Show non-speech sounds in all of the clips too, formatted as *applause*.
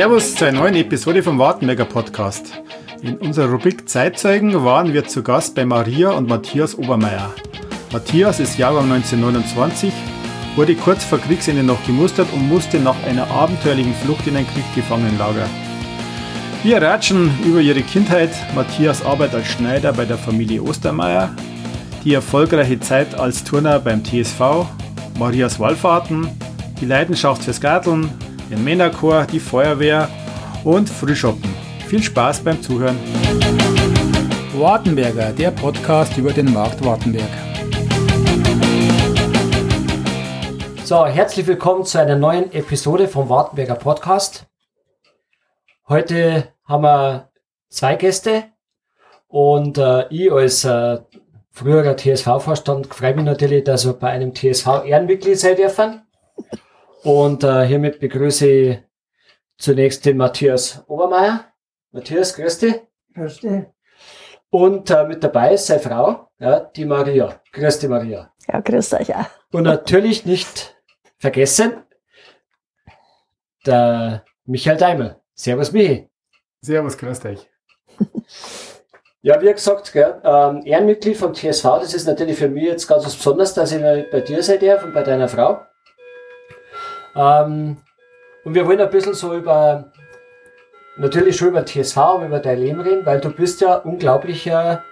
Servus zu einer neuen Episode vom Wartenberger Podcast. In unserer Rubrik Zeitzeugen waren wir zu Gast bei Maria und Matthias Obermeier. Matthias ist Jahrgang 1929, wurde kurz vor Kriegsende noch gemustert und musste nach einer abenteuerlichen Flucht in ein Kriegsgefangenenlager. Wir ratschen über ihre Kindheit, Matthias Arbeit als Schneider bei der Familie Ostermeier, die erfolgreiche Zeit als Turner beim TSV, Marias Wallfahrten, die Leidenschaft fürs Garteln, den Männerchor, die Feuerwehr und Frühschoppen. Viel Spaß beim Zuhören. Wartenberger, der Podcast über den Markt Wartenberg. So, herzlich willkommen zu einer neuen Episode vom Wartenberger Podcast. Heute haben wir zwei Gäste und äh, ich als äh, früherer TSV-Vorstand freue mich natürlich, dass wir bei einem TSV-Ehrenmitglied sein dürfen. Und äh, hiermit begrüße ich zunächst den Matthias Obermeier. Matthias, grüß dich. Grüß dich. Und äh, mit dabei ist seine Frau, ja, die Maria. Grüß dich, Maria. Ja, grüß euch auch. Und natürlich nicht vergessen, der Michael Daimel. Servus, Michi. Servus, grüß euch. *laughs* Ja, wie gesagt, gell, ähm, Ehrenmitglied vom TSV, das ist natürlich für mich jetzt ganz was Besonderes, dass ich bei dir sein darf und bei deiner Frau. Ähm, und wir wollen ein bisschen so über, natürlich schon über TSV, aber über dein Leben reden, weil du bist ja unglaublicher,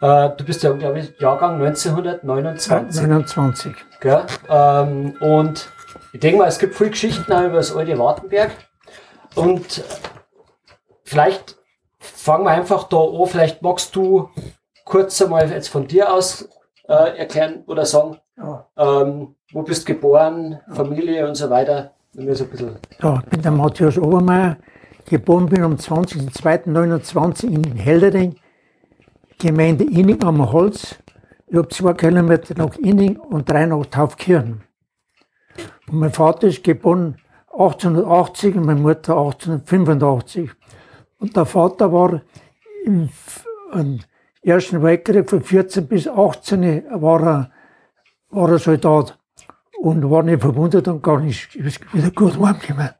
äh, du bist ja unglaublich Jahrgang 1929. 29. Gell? Ähm, und ich denke mal, es gibt viele Geschichten auch über das alte Wartenberg. Und vielleicht fangen wir einfach da an. Vielleicht magst du kurz einmal jetzt von dir aus äh, erklären oder sagen, Ja. ähm, wo bist du geboren, Familie und so weiter. Wenn wir so ein bisschen Ja, ich bin der Matthias Obermeier, geboren bin am 20.02.29 in Heldering, Gemeinde Inning am Holz. Ich habe zwei Kilometer nach Inning und drei nach Taufkirchen. Und mein Vater ist geboren 1880 und meine Mutter 1885. Und der Vater war im Ersten Weltkrieg von 14 bis 18 war er, war er Soldat und war nicht verwundet und gar nicht ist wieder gut heimgekommen.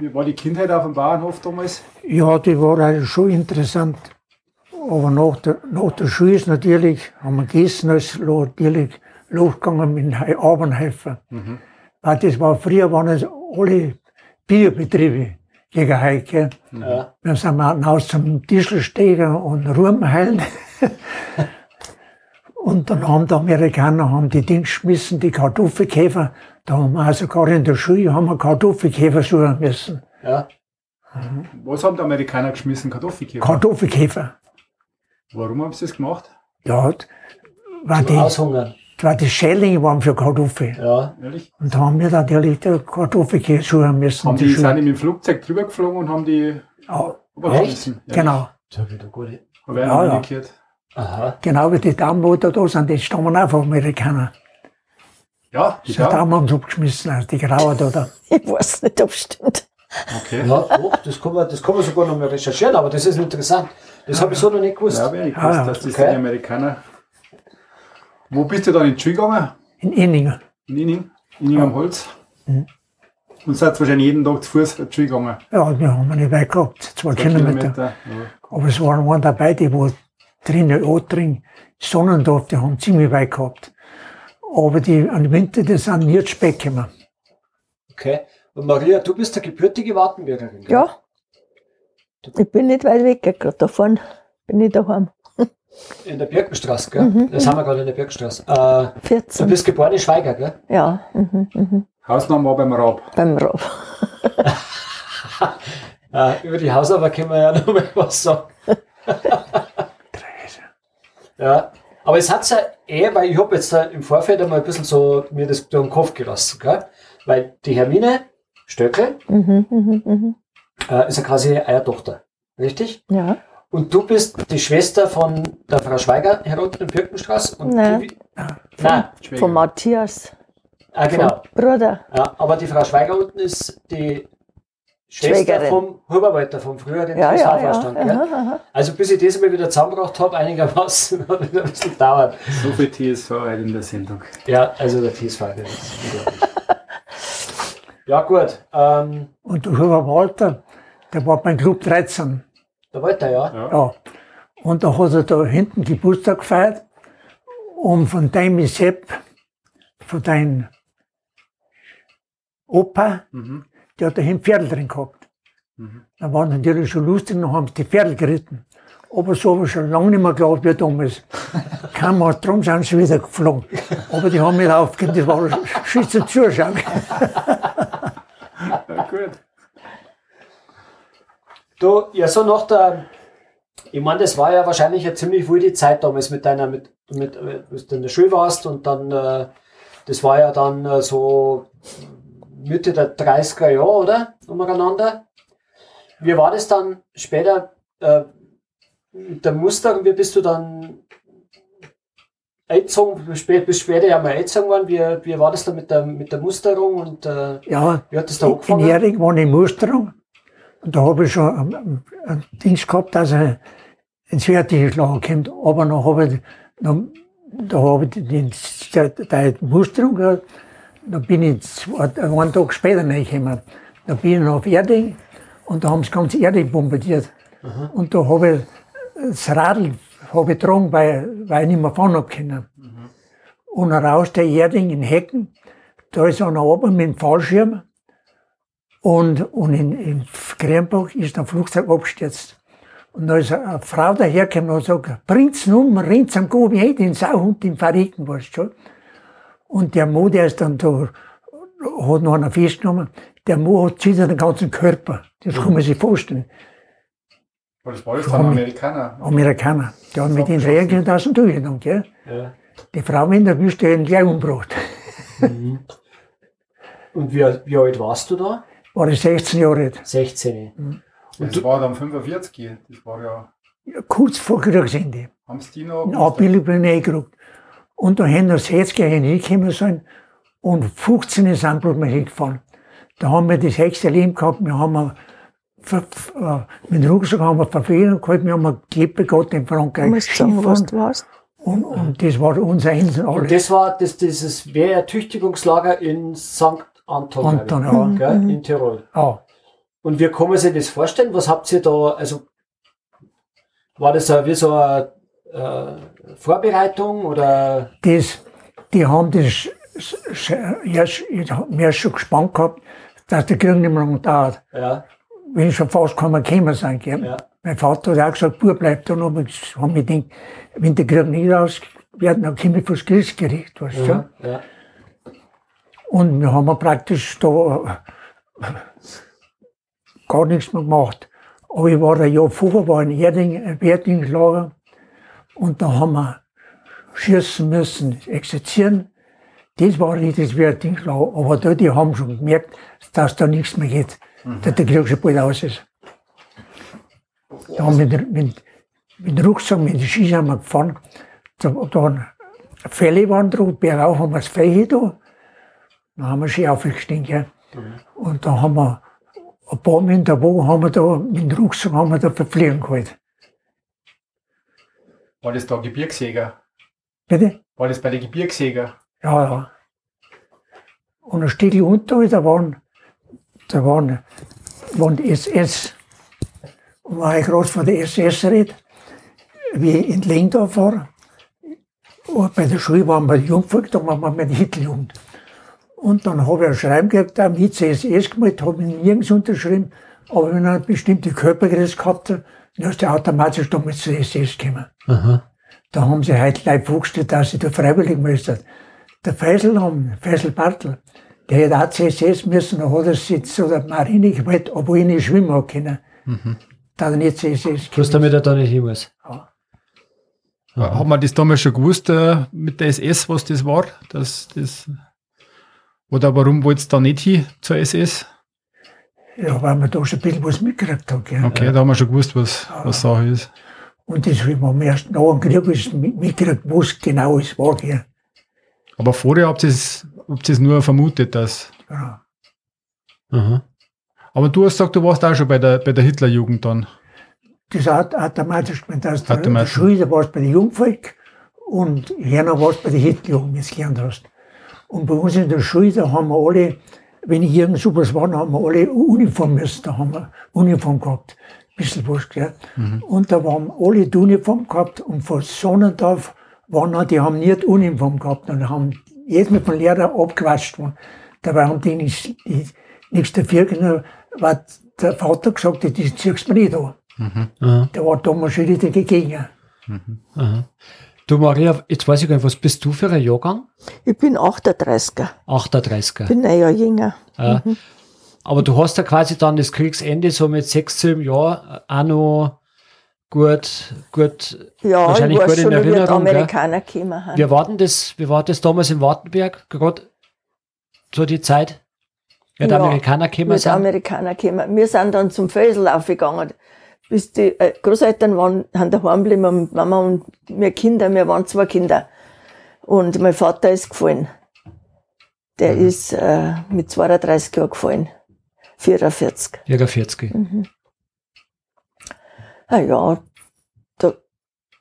Wie war die Kindheit auf dem Bauernhof damals? Ja, die war eigentlich schon interessant. Aber nach der, nach der Schule ist natürlich, haben wir gegessen, ist natürlich losgegangen mit den He- Abendhelfer. Weil das war, früher waren es alle Biobetriebe gegen gell. ja, Wir sind wir hinaus zum Tischelsteger und Ruhmheilen. *laughs* und dann haben die Amerikaner haben die Dings geschmissen, die Kartoffelkäfer. Da haben wir also gerade in der Schule haben wir Kartoffelkäfer suchen müssen. ja. Was haben die Amerikaner geschmissen? Kartoffelkäfer. Kartoffelkäfer. Warum haben sie das gemacht? Ja, weil Zum die, Aushungern. Die Schädlinge waren für Kartoffeln. Ja, Ehrlich? Und da haben wir natürlich die Kartoffelkäfer suchen müssen. Haben die die, sind die mit dem Flugzeug drüber geflogen und haben die ja, übergeschmissen? Ja. genau. so wie du gute. Aber ja, Ja, ja. umgekehrt. Aha. Genau wie die Daumenmotor da sind, die stammen auch von Amerikanern. Ja, Die ja. Daumen haben sie abgeschmissen, also die Grauen da. da. *laughs* Ich weiß nicht, ob es stimmt. Okay. Ja, doch, das kann, man, das kann man sogar noch mal recherchieren, aber das ist interessant. Das habe ich so noch nicht gewusst. Ja, habe ich Ja, gewusst, ja. dass das Okay. die Amerikaner. Wo bist du dann in die Schule gegangen? In Inningen. In Inning? Inning am Holz? Und seid wahrscheinlich jeden Tag zu Fuß in die Schule gegangen? Ja, wir haben nicht weit gehabt, zwei, Kilometer. Ja. Aber es waren waren dabei, die wo drinnen drin Sonnendorf, die haben ziemlich weit gehabt. Aber die an Winter, die sind nie zu spät gekommen. Okay. Und Maria, du bist der gebürtige Wartenbergerin. gell? Ja. Ich bin nicht weit weg, gerade davon bin ich daheim. In der Birkenstraße, gell? Das haben wir gerade in der Birkenstraße. Äh, du 14. bist geboren in Schweiger, gell? Ja, mhm, mhm. Hausname war beim Raab. beim Rob. *laughs* Äh, über die Hausarbeit können wir ja *laughs* noch mal was sagen. ja. Aber es hat ja eh, weil ich habe jetzt im Vorfeld einmal ein bisschen so mir das durch den Kopf gelassen, gell? Weil die Hermine Stöckel Mhm, mhm, mhm. äh, ist ja quasi eine Tochter. Richtig? Ja, Und du bist die Schwester von der Frau Schweiger hier unten in Birkenstraße? Und Nein. die, Nein. Schwäger. von Matthias, Ah, genau. Bruder. Ja, aber die Frau Schweiger unten ist die Schwester Schwägerin. vom Huberwalter, vom früheren Ja, ja, ja. TSV-Vorstand. gell? Aha, aha. Also bis ich das mal wieder zusammengebracht habe, einigermaßen, *laughs* hat wieder ein bisschen dauert. So viel TSV heute in der Sendung. Ja, also der TSV. der ist unglaublich. Ja, gut. Ähm, Und der Huber Walter, der war beim Club 13. der Walter, ja. Ja. Und da hat er da hinten Geburtstag gefeiert. Und von deinem Sepp, von deinem Opa, der hat da hinten Pferdl drin gehabt. Da waren natürlich schon lustig, dann haben sie die Pferdl geritten. Aber so habe ich schon lange nicht mehr geglaubt wie damals. *laughs* Kein Mal drum sind sie wieder geflogen. Aber die haben nicht aufgegeben, das war schütze Zuschauer. Ja, *laughs* Du, ja, so nach der, ich meine, das war ja wahrscheinlich eine ziemlich wilde Zeit damals mit deiner, mit, mit, äh, als du in der Schule warst und dann, äh, das war ja dann äh, so Mitte der 30er Jahre, oder? Umeinander. Wie war das dann später äh, mit der Musterung? Wie bist du dann eingezogen? Bis spät- bis später ja mal eingezogen worden. Wie, wie war das dann mit der, mit der Musterung und äh, Ja, wie hat das da in angefangen? Hering war eine Musterung. Da habe ich schon ein, ein, Dings gehabt, dass er ins fertige Schlagen kommt. Aber noch habe ich, noch, da habe ich den, der, der Musterung gehabt. Da bin ich zwei, einen Tag später reingekommen. Da bin ich noch auf Erding und da haben sie ganz Erding bombardiert. Und da habe ich das Radl habe ich getragen, weil, weil ich nicht mehr fahren habe können. Und raus der Erding in Hecken, da ist einer oben mit dem Fallschirm und, und in, in Krembach ist ein Flugzeug abgestürzt. Und da ist eine Frau dahergekommen und hat gesagt, bringt's um, rennt's am Gobi hin, den Sauhund, den verrecken, weißt du schon. Und der Mo, der ist dann da, hat noch einer festgenommen, der Mo hat zittert den ganzen Körper. Das kann man sich vorstellen. Aber das war das dann Amerikaner. Amerikaner. Der hat mit den Regeln aus dem Durchgenommen, gell. Ja. Die Frau in der Wüste hat ihn gleich umgebracht. Und wie, wie alt warst du da? War ich 16 Jahre alt. 16. Das war dann 45. Das war ja. Kurz vor Kriegsende. Haben sie die noch? Eine Abbildung bin ich gekriegt. Und da haben wir 60 hingekommen sollen und 15 sind bloß mal hingefahren. Da haben wir das höchste Leben gehabt. Wir haben äh, mit dem Rucksack haben wir Verfehlung gehabt. Wir haben Klippe gehabt in Frankreich. Du sagen, was du warst. Und, und das war unser Insel Und das war das, dieses Wehrertüchtigungslager in St. Anton, Anton, ich, ja. gell, in Tirol. Ja. Und wie kann man sich das vorstellen? Was habt ihr da, also war das wie so eine äh, Vorbereitung oder? das, die haben das erst, ich mir schon gespannt gehabt, dass der Krieg nicht mehr lange dauert. Ja, Wenn schon fast kann man gekommen sein. Gell? Ja. Mein Vater hat auch gesagt, Bub, bleib da noch. Ich hab mir gedacht, wenn der Krieg nicht aus wird, dann komme ich fürs Kriegsgericht. Weißt du? ja, ja. Und wir haben praktisch da äh, gar nichts mehr gemacht. Aber ich war ein Jahr vorher, war in Erding, ein Erdingslager. Und da haben wir schießen müssen, exerzieren. Das war nicht das Erdingslager. Aber da, die haben schon gemerkt, dass da nichts mehr geht. Dass der Krieg schon bald aus ist. Da haben wir mit, mit, mit dem Rucksack, mit den Ski sind wir gefahren. Da, da waren Fälle waren drauf, bergauf haben wir das Fell da. Dann haben wir schön aufgestiegen. Gell? Und da haben wir ein paar Mal in der Woche haben wir da mit dem Rucksack haben wir da verfliegen gehalten. War das da Gebirgsjäger? Bitte? War das bei den Gebirgsjäger? Ja, ja. Und ein Stückchen unter, da waren, da waren, waren die SS. Und war ich gerade von der SS red, wie ich in Lengdorf war. Und bei der Schule waren wir Jungvolk, da waren wir mit der Hitlerjugend. Und dann habe ich ein Schreiben gehabt, da mit SS gemacht, habe ich nirgends unterschrieben. Aber wenn er eine bestimmte Körpergröße gehabt hat, dann ist er automatisch damit zur SS gekommen. Da haben sie heute Leute vorgestellt, dass sie da freiwillig müssen. Der Feisel, am- Feisel Bartel, der hätte auch CSS müssen, da hat er sich zu der Marine gewählt, obwohl ich nicht schwimmen habe können. Da hat er nicht CSS Bloß damit er da nicht hin muss. Hat man das damals schon gewusst äh, mit der SS, was das war? Dass das, oder warum wollt ihr da nicht hin zur SS? Ja, weil man da schon ein bisschen was mitgekriegt hat. Gell? Okay, da haben wir schon gewusst, was, was Sache ist. Und das haben wir am ersten nach dem Krieg mitgekriegt, was genau es war. Gell? Aber vorher habt ihr es habt ihr's nur vermutet, dass. Ja. Aha. Aber du hast gesagt, du warst auch schon bei der, bei der Hitlerjugend dann. Das hat automatisch gemeint, dass der, der. Schule, warst bei der Jungvolk und Herner warst bei der Hitlerjugend, wenn du gelernt hast. Und bei uns in der Schule, da haben wir alle wenn irgend sowas war, dann haben wir alle Uniform müssen, da haben wir Uniform gehabt. Bisschen was, gell. Und da waren alle die Uniform gehabt und von Sonnendorf waren noch, die haben nicht Uniform gehabt und haben jedes Mal vom Lehrer abgewatscht worden. Dabei haben die nicht, die, nichts dafür genommen, weil der Vater gesagt hat, das ziehst du mir nicht an. Aha. Der war damals schon wieder dagegen. Aha. Du Maria, jetzt weiß ich gar nicht, was bist du für ein Jahrgang? Ich bin 38er, 38er. bin ein Jahr jünger. Ja. Aber du hast ja quasi dann das Kriegsende so mit sechs, sieben Jahren auch noch gut, gut, Ja, ich wahrscheinlich gut in schon, wie die Erinnerung. gell? Amerikaner gekommen sind. Wie war denn das, wie war das damals in Wartenberg, gerade so die Zeit? Ja, die Amerikaner gekommen Wie sind? Amerikaner gekommen. Wir sind dann zum Felslauf gegangen. Bis die äh, Großeltern waren, haben daheim geblieben, und Mama und wir Kinder, wir waren zwei Kinder. Und mein Vater ist gefallen. Der Mhm. ist äh, mit 32 Jahren gefallen. 44. 44. Ah ja, da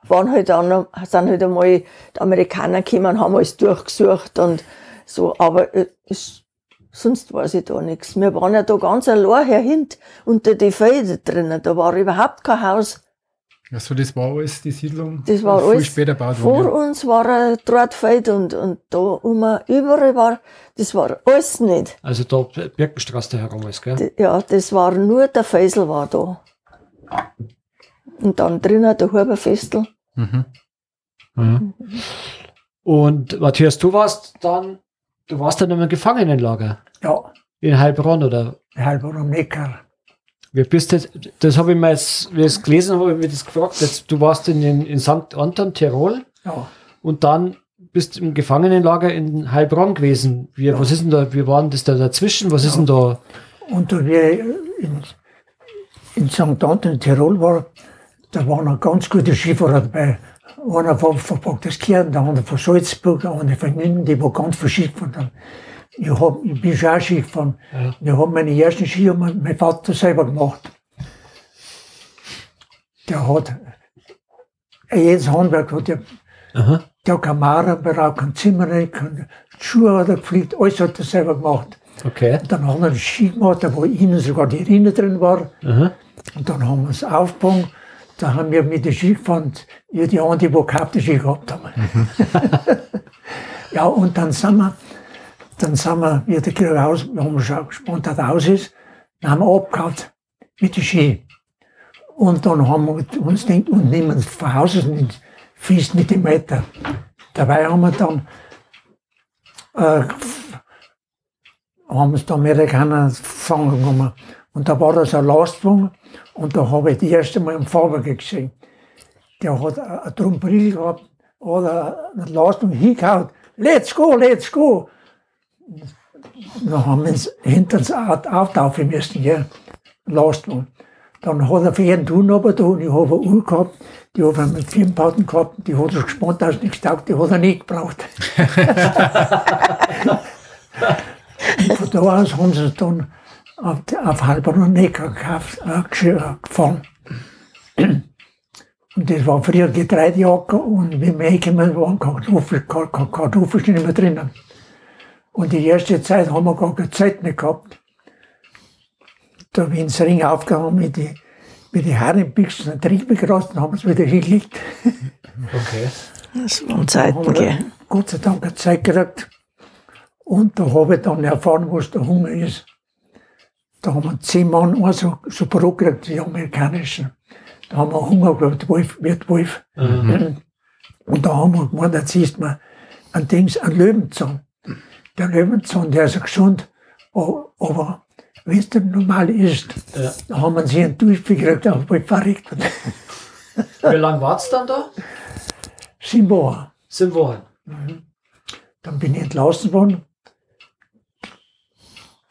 waren halt dann, sind halt einmal die Amerikaner gekommen haben alles durchgesucht und so, aber äh, es, sonst weiß ich da nichts. Wir waren ja da ganz allein herhint unter die Felder drinnen, da war überhaupt kein Haus. Also das war alles die Siedlung. Das war viel alles später gebaut Vor worden. uns war ein Drahtfeld und, und da um, überall war, das war alles nicht. Also da Birkenstraße herum ist, gell? Ja, das war nur der Feisel war da. Und dann drinnen der Huberfestel. Mhm. Mhm. Und Matthias, du warst dann, du warst dann im Gefangenenlager Ja, in Heilbronn, oder? halber am Neckar. Wie bist du, das habe ich mir jetzt, wie ich es gelesen habe, ich mir das gefragt. Jetzt, du warst in, in, St. Anton, Tirol, Ja, und dann bist im Gefangenenlager in Heilbronn gewesen. Wie, Was ist denn da, wie war denn das da dazwischen? Was ist denn da? Und da wir in, in St. Anton Tirol war, da waren noch ganz gute Skifahrer dabei. Einer war von Bagdeskirchen, der andere von Salzburg, der andere von Minden, die war ganz viel Ski gefahren. Ich, hab, ich bin schon auch Ski gefahren. Ja. Wir haben meine ersten Ski haben mein mein Vater selber gemacht. Der hat, jedes Handwerk hat ja Aha. der hat kein Malerberau, kein Zimmerer, keine Schuhe hat er gepflegt, alles hat er selber gemacht. Okay. Und dann haben wir einen Ski gemacht, da wo innen sogar die Rinne drin war. Aha. Und dann haben wir es aufgebaut. Da haben wir mit den Ski gefahren, ja, die anderen, die keine Ski gehabt haben. *laughs* ja, und dann sind wir, dann sind wir, wie der Krieg aus, wir haben schon gespannt, dass er aus ist, dann haben wir abgehauen mit den Ski. Und dann haben wir uns gedacht, und nehmen von Haus aus nicht fest mit dem Meter. Dabei haben wir dann, äh, haben uns die Amerikaner gefangen genommen. Und da war das ein Lastwagen und da habe ich das erste Mal einen Fahrwerk gesehen. Der hat eine Tromperie gehabt, hat einen Lastwagen hingehauen. Let's go, let's go! Dann haben wir uns hinter das Auto auftauchen müssen, gell? Lastwagen. Dann hat er für jeden tun aber da und ich habe eine Uhr gehabt, die habe ich mit Firmenbauten gehabt, die hat er gespannt, dass nichts taugt, die hat er nicht gebraucht. *laughs* Und von da aus haben sie es dann auf, auf Heilbronn Neckar gekauft, äh, gefahren. Und das war früher Getreidejacke und wie wir hingekommen waren Kartoffeln, Kar- Kar- Kartoffeln nicht mehr drinnen. Und die erste Zeit haben wir gar keine Zeit mehr gehabt. Da bin ich ins Ring aufgegangen mit die, mit die Herrenbüchsen, einen Trieb geraten, haben wir es wieder hingelegt. Okay. Das waren haben Zeiten, wir gell. Gott sei Dank eine Zeit gekriegt. Und da habe ich dann erfahren, was der Hunger ist. Da haben wir zehn Mann auch so, so gekriegt, die amerikanischen. Da haben wir Hunger gehabt, Wolf, wird Wolf. Und da haben wir gemeint, jetzt isst man ein Dings, ein Löwenzahn. Der Löwenzahn, der ist ja gesund, aber wenn es normal ist, Ja. da haben wir sie einen Durchfall gekriegt, aber bald verreckt. Wie lange wart's dann da? Sieben Wochen. Sieben Wochen. Dann bin ich entlassen worden.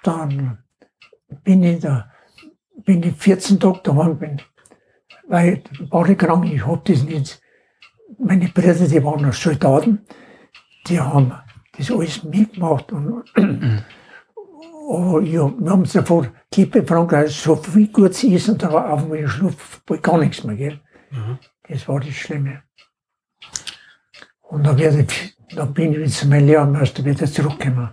Dann bin ich, da, bin ich 14 Tage daheim bin. Weil war ich krank, ich hab das nicht. Meine Brüder, die waren noch Soldaten, die haben das alles mitgemacht. Und, *clears throat* aber ja, wir haben sofort Kippe Frankreich, so viel gutes Essen, da war auf einmal Schluff, gar nichts mehr. Gell? Das war das Schlimme. Und dann, werde ich, dann bin ich jetzt zum Lehrmeister wieder zurückgekommen.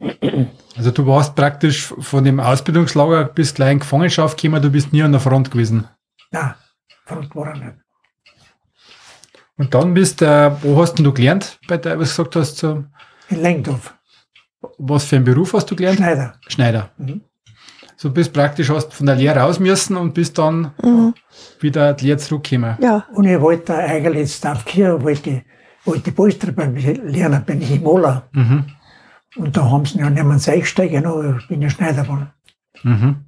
*clears throat* Also du warst praktisch von dem Ausbildungslager bis gleich in Gefangenschaft gekommen, du bist nie an der Front gewesen. Nein, Front war er nicht. Und dann bist du, wo hast denn du gelernt, bei der, was du gesagt hast, so, In Lengdorf, was für einen Beruf hast du gelernt? Schneider. Schneider. Mhm. So bist praktisch, hast von der Lehre raus müssen und bist dann Mhm. wieder die Lehre zurückgekommen. Ja, Und ich wollte eigentlich jetzt auf Kirche, wollte, ich- wollte ich Polster beim lernen, bin ich Moller. Mhm. Und da haben sie ja nicht mehr eingesteigen, aber ich bin ja Schneider geworden. Mhm.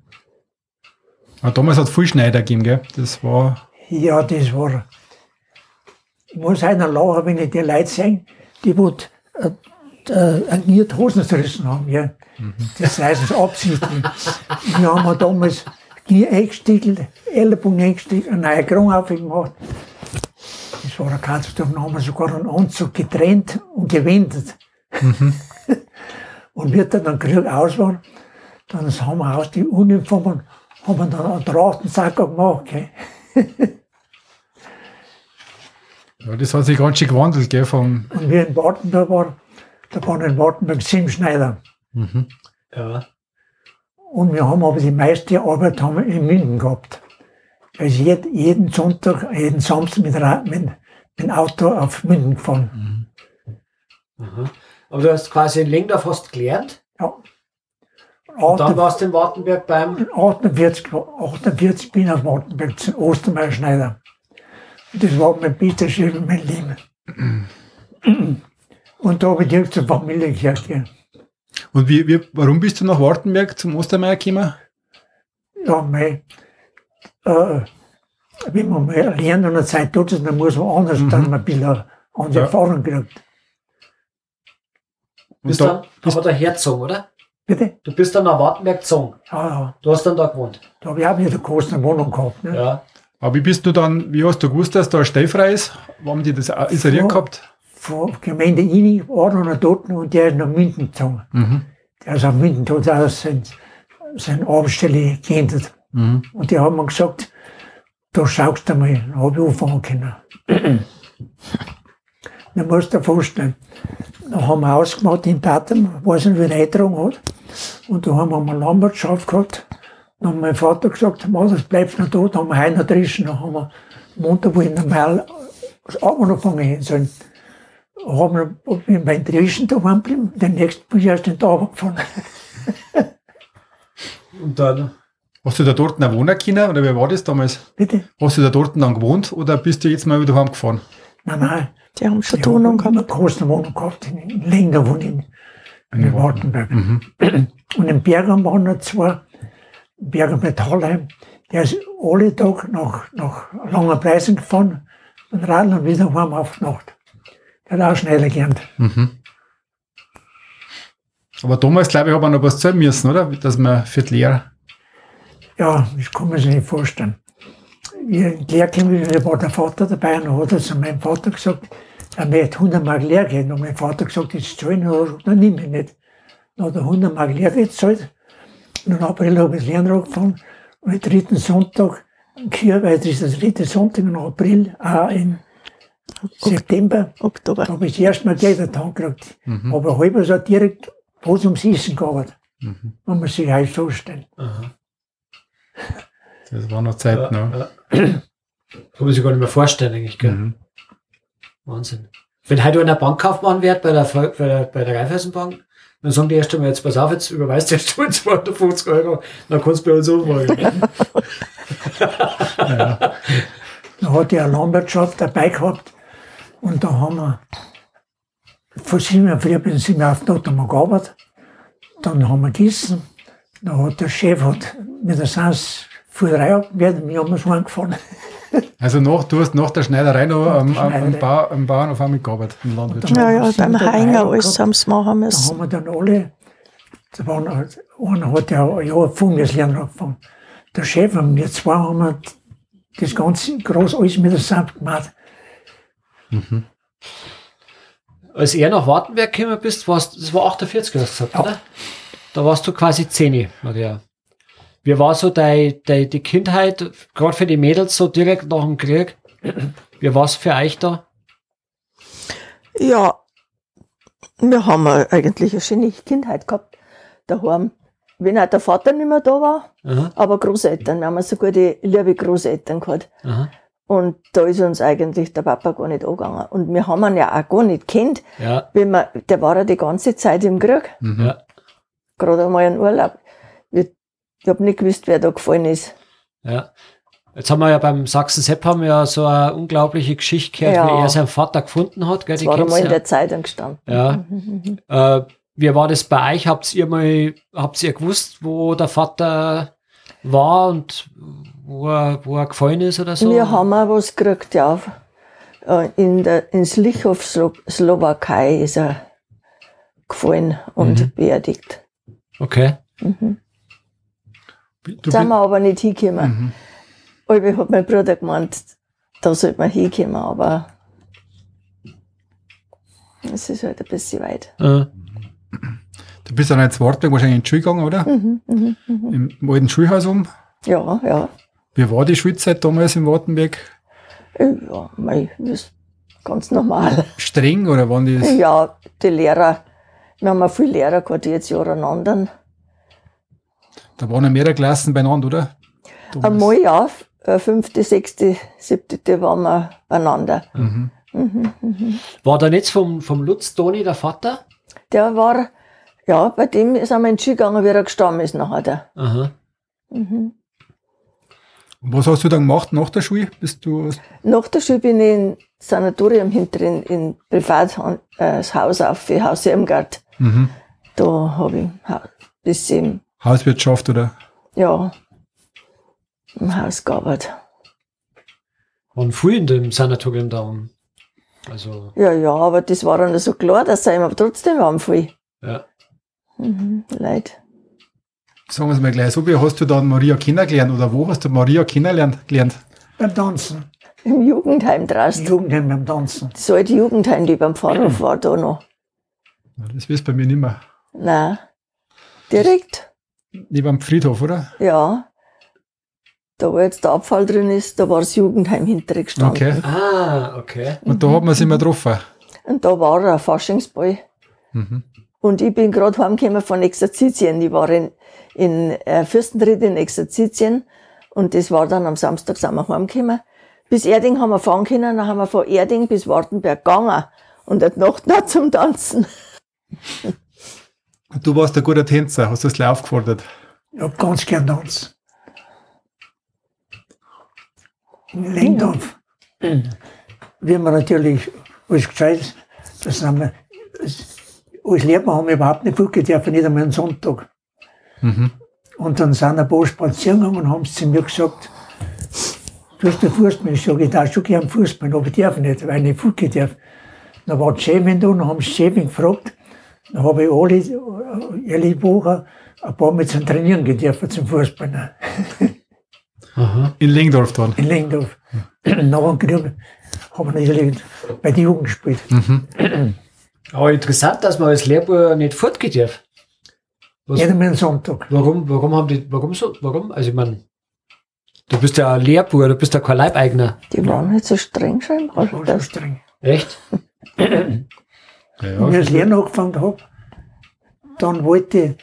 Aber damals hat es viel Schneider gegeben, gell? Das war, Ja, das war. Ich muss einer lachen, wenn ich die Leute sehe, die wo äh, äh, Hosen zerrissen haben. Ja. Das heißt es absichtlich. Wir haben damals Knie eingestiegelt, Ellenbogen eingestiegelt, eine neue Krone aufgemacht. Das war eine Katastrophe. Haben wir sogar einen Anzug getrennt und gewendet. Und wie der dann Krieg aus war, dann haben wir aus die Uniformen haben wir dann einen Trachtensack gemacht. Gell. *laughs* ja, das hat sich ganz schön gewandelt, gell? Vom, Und wie in Wartenberg war, da waren in Wartenberg sieben Schneider. Ja. Und wir haben aber die meiste Arbeit haben wir in München gehabt. Also jeden, jeden Sonntag, jeden Samstag mit, Ra- mit, mit dem Auto auf München gefahren. Aha. Aber du hast quasi in Lengdorf hast gelernt. Ja. Und dann warst du in Wartenberg beim. 48, 48 bin ich auf Wartenberg zum Ostermeier Schneider. Und das war mein bester Chef in meinem Leben. Und da habe ich direkt zur Familie gehört. und wie, wie, warum bist du nach Wartenberg zum Ostermeier gekommen? ja, mei, äh, wenn man mal lernt und eine Zeit tut es, dann muss man anders, dann man ein bisschen andere Ja. Erfahrung kriegt. Und Bist da, dann aber daher gezogen, oder? Bitte? Du bist dann nach Wartenberg gezogen. Ja, ja. Du hast dann da gewohnt. Da habe ich auch wieder eine große Wohnung gehabt. Ne? Ja. aber wie bist du dann, wie hast du gewusst, dass da ein Stell frei ist? Wo haben die das auch isoliert gehabt? Von Gemeinde Ini war noch dort und der ist nach München gezogen. Mhm. Der ist auf München dort aus sein, seine Arbeitsstelle geändert. Mhm. Und die haben mir gesagt, da schaust du mal, dann habe ich anfangen können. *clears throat* dann musst du dir vorstellen, da haben wir ausgemacht in Datum, weiß nicht, wie er eingetragen hat. Und da haben wir eine Landwirtschaft gehabt. Dann hat mein Vater gesagt, das bleibt noch da, da haben wir Heiner drischen, dann haben wir Montag, wo ich normal angefangen sollen. Haben wir beim Drischen daheim geblieben, den nächsten bin ich erst in den Tag gefahren. *laughs* Und dann. Hast du da dort noch wohnen können oder wie war das damals? Bitte? Hast du da dort dann gewohnt oder bist du jetzt mal wieder heimgefahren? Nein, nein. Die haben eine gehabt. große Wohnung gehabt, in Länger wohnen, in, in Wartenberg. Mhm. Und in Bergam waren noch zwei, Berger Metallheim, der ist alle Tag nach, nach langen Preisen gefahren und Radl und wieder heim auf die Nacht. Der hat auch schneller gelernt. Mhm. Aber damals, glaube ich, hat man noch was zahlen müssen, oder? Dass man für die Lehre. Ja, das kann man sich nicht vorstellen. Gekommen bin, war der Vater dabei und hat er zu meinem Vater gesagt, er möchte 100 Mark Lehre gehen. Und mein Vater gesagt, jetzt zahlen, und er gesagt, nein, nimm ich nicht. Dann hat er 100 Mark Lehre gezahlt. Und in April habe ich das Lernen angefangen. Und am dritten Sonntag, weil das ist der dritte Sonntag in April, auch in September, Oktober. da habe ich das erste Mal Geld in die Hand gekriegt. Aber halber so direkt, wo es ums Essen gearbeitet. Mhm. Wenn man sich halt vorstellen. Aha. Das war noch Zeit, Ja, ne? ja. Kann man sich gar nicht mehr vorstellen, eigentlich, gell? Mhm. Wahnsinn. Wenn heute einer Bankkaufmann wird bei der, bei der, bei der Raiffeisenbank, dann sagen die erst einmal, jetzt pass auf, jetzt überweist du *laughs* erst mal 250 Euro, dann kannst du bei uns umfragen. *laughs* Da hat er eine Landwirtschaft dabei gehabt und da haben wir von sieben Uhr früh bis sieben Uhr auf die wir gearbeitet. Dann haben wir gegessen. Da hat der Chef hat mit der Sans vor drei abgewertet, wir haben so angefahren. *laughs* Also nach, du hast nach der Schneiderei noch am, am, am. Bau, am Bauernhof auch mitgearbeitet, im Landwirtschaft. Ja, ja, haben wir beim Heinger alles haben sie machen Da müssen. haben wir dann alle, da waren, halt- einer hat ja ein Jahr vor mir das Lernen angefangen. Der Chef und wir zwei haben wir das ganze groß alles mit der Samt gemacht. Als er nach Wartenberg gekommen bist, warst, das war 48, hast du gesagt, Ja. oder? Da warst du quasi 10, Maria. Wie war so dein, dein, die Kindheit, gerade für die Mädels, so direkt nach dem Krieg? Wie war es für euch da? Ja, Wir haben eigentlich eine schöne Kindheit gehabt daheim. Wenn auch der Vater nicht mehr da war, Aha, aber Großeltern. Wir haben so gute, liebe Großeltern gehabt. aha. Und da ist uns eigentlich der Papa gar nicht angegangen. Und wir haben ihn ja auch gar nicht kennt. Ja, Wenn wir, der war ja die ganze Zeit im Krieg. ja. Gerade einmal in Urlaub. Ich, habe nicht gewusst, wer da gefallen ist. Ja. Jetzt haben wir ja beim Sachsen Sepp haben wir ja so eine unglaubliche Geschichte gehört, Ja. wie er seinen Vater gefunden hat. Gell? Das war einmal in der Zeitung gestanden. Ja. *laughs* Äh, wie war das bei euch? Habt ihr mal, habt ihr gewusst, wo der Vater war und wo er, wo er gefallen ist oder so? Wir haben auch was gekriegt, ja. Äh, In der, in Slichow, Slo Slowakei ist er gefallen und Mhm. beerdigt. Okay. Du sind wir aber nicht hingekommen. Mhm. Mhm. hat mein Bruder gemeint, da sollte man hinkommen, aber es ist halt ein bisschen weit. Äh, Du bist dann jetzt Wartberg wahrscheinlich in die Schule gegangen, oder? Mhm, mhm, mhm. Im alten Schulhaus um. Ja, ja. Wie war die Schulzeit damals in Wartenberg? Ja, mei, das ganz normal. Streng oder waren die? Ja, die Lehrer, wir haben auch viele Lehrer gehabt, die jetzt Jahre an anderen. Da waren ja mehrere Klassen beieinander, oder? Damals. Einmal ja, äh, fünfte, sechste, siebte waren wir beieinander. Mhm. Mhm, mhm. war da nicht vom, vom Lutz Toni der Vater? Der war, ja, bei dem sind wir in die Schule gegangen, wie er gestorben ist nachher. Der. Aha. Mhm. Was hast du dann gemacht nach der Schule? Bist du Nach der Schule bin ich in Sanatorium hinter in, in privat äh, das Haus auf, für Haus Irmgard. mhm. Da habe ich ha- bisschen, Hauswirtschaft oder? ja, im Haus gearbeitet. Waren früh in dem Sanatorium da. um- Also, Ja, ja, aber das war dann so klar, dass sie immer trotzdem waren viel. ja. Mhm, Leid. Sagen wir es mal gleich so, wie hast du dann Maria kennengelernt oder wo hast du Maria kennengelernt? Gelernt? Beim Tanzen. Im Jugendheim draußen. Jugendheim beim Tanzen. Das alte Jugendheim, die beim Pfarrhof *clears throat* war da noch. Das wisst bei mir nicht mehr. Nein. Direkt, Neben am Friedhof, oder? ja. Da wo jetzt der Abfall drin ist, da war das Jugendheim hinterher gestanden. Okay. Ah, okay. Und da hat man sich immer getroffen. Und da war ein Faschingsball. Mhm. Und ich bin gerade heimgekommen von Exerzitien. Ich war in, in äh, Fürstenried in Exerzitien. Und das war dann am Samstag sind wir heimgekommen. Bis Erding haben wir fahren können, dann haben wir von Erding bis Wartenberg gegangen. Und die Nacht noch *laughs* zum Tanzen. Und du warst ein guter Tänzer, hast du das gleich aufgefordert. Ich hab ganz gern tanzen. In Lengdorf. Wir haben natürlich alles gescheit, das sind wir, als Lehrer haben wir überhaupt nicht gut gedürfen, nicht einmal am Sonntag. Mhm. Und dann sind ein paar spazieren gegangen und haben zu mir gesagt, du hast den Fußball. Ich sage, ich darf schon gern Fußball, aber ich darf nicht, weil ich nicht Fußball darf. Dann war die Chefin da und haben sie Chefin gefragt. Dann habe ich alle, äh, ehrlich Woche, ein paar Mal zum Trainieren gedürfen, zum Fußball. Aha. In Lengdorf dann. In Lengdorf. *clears throat* Nachher genug, habe ich natürlich bei der Jugend gespielt. *clears throat* Aber interessant, dass man als Lehrbuhr nicht fortgeht darf. Was, einmal am Sonntag. warum, warum haben die, warum so, warum? Also ich meine, du bist ja ein Lehrbuhr, du bist ja kein Leibeigner. Die waren nicht so streng schon im Das war schon Alter. streng. Echt? *clears throat* Ja, Wenn ich das Lernen angefangen habe, dann wollte ich,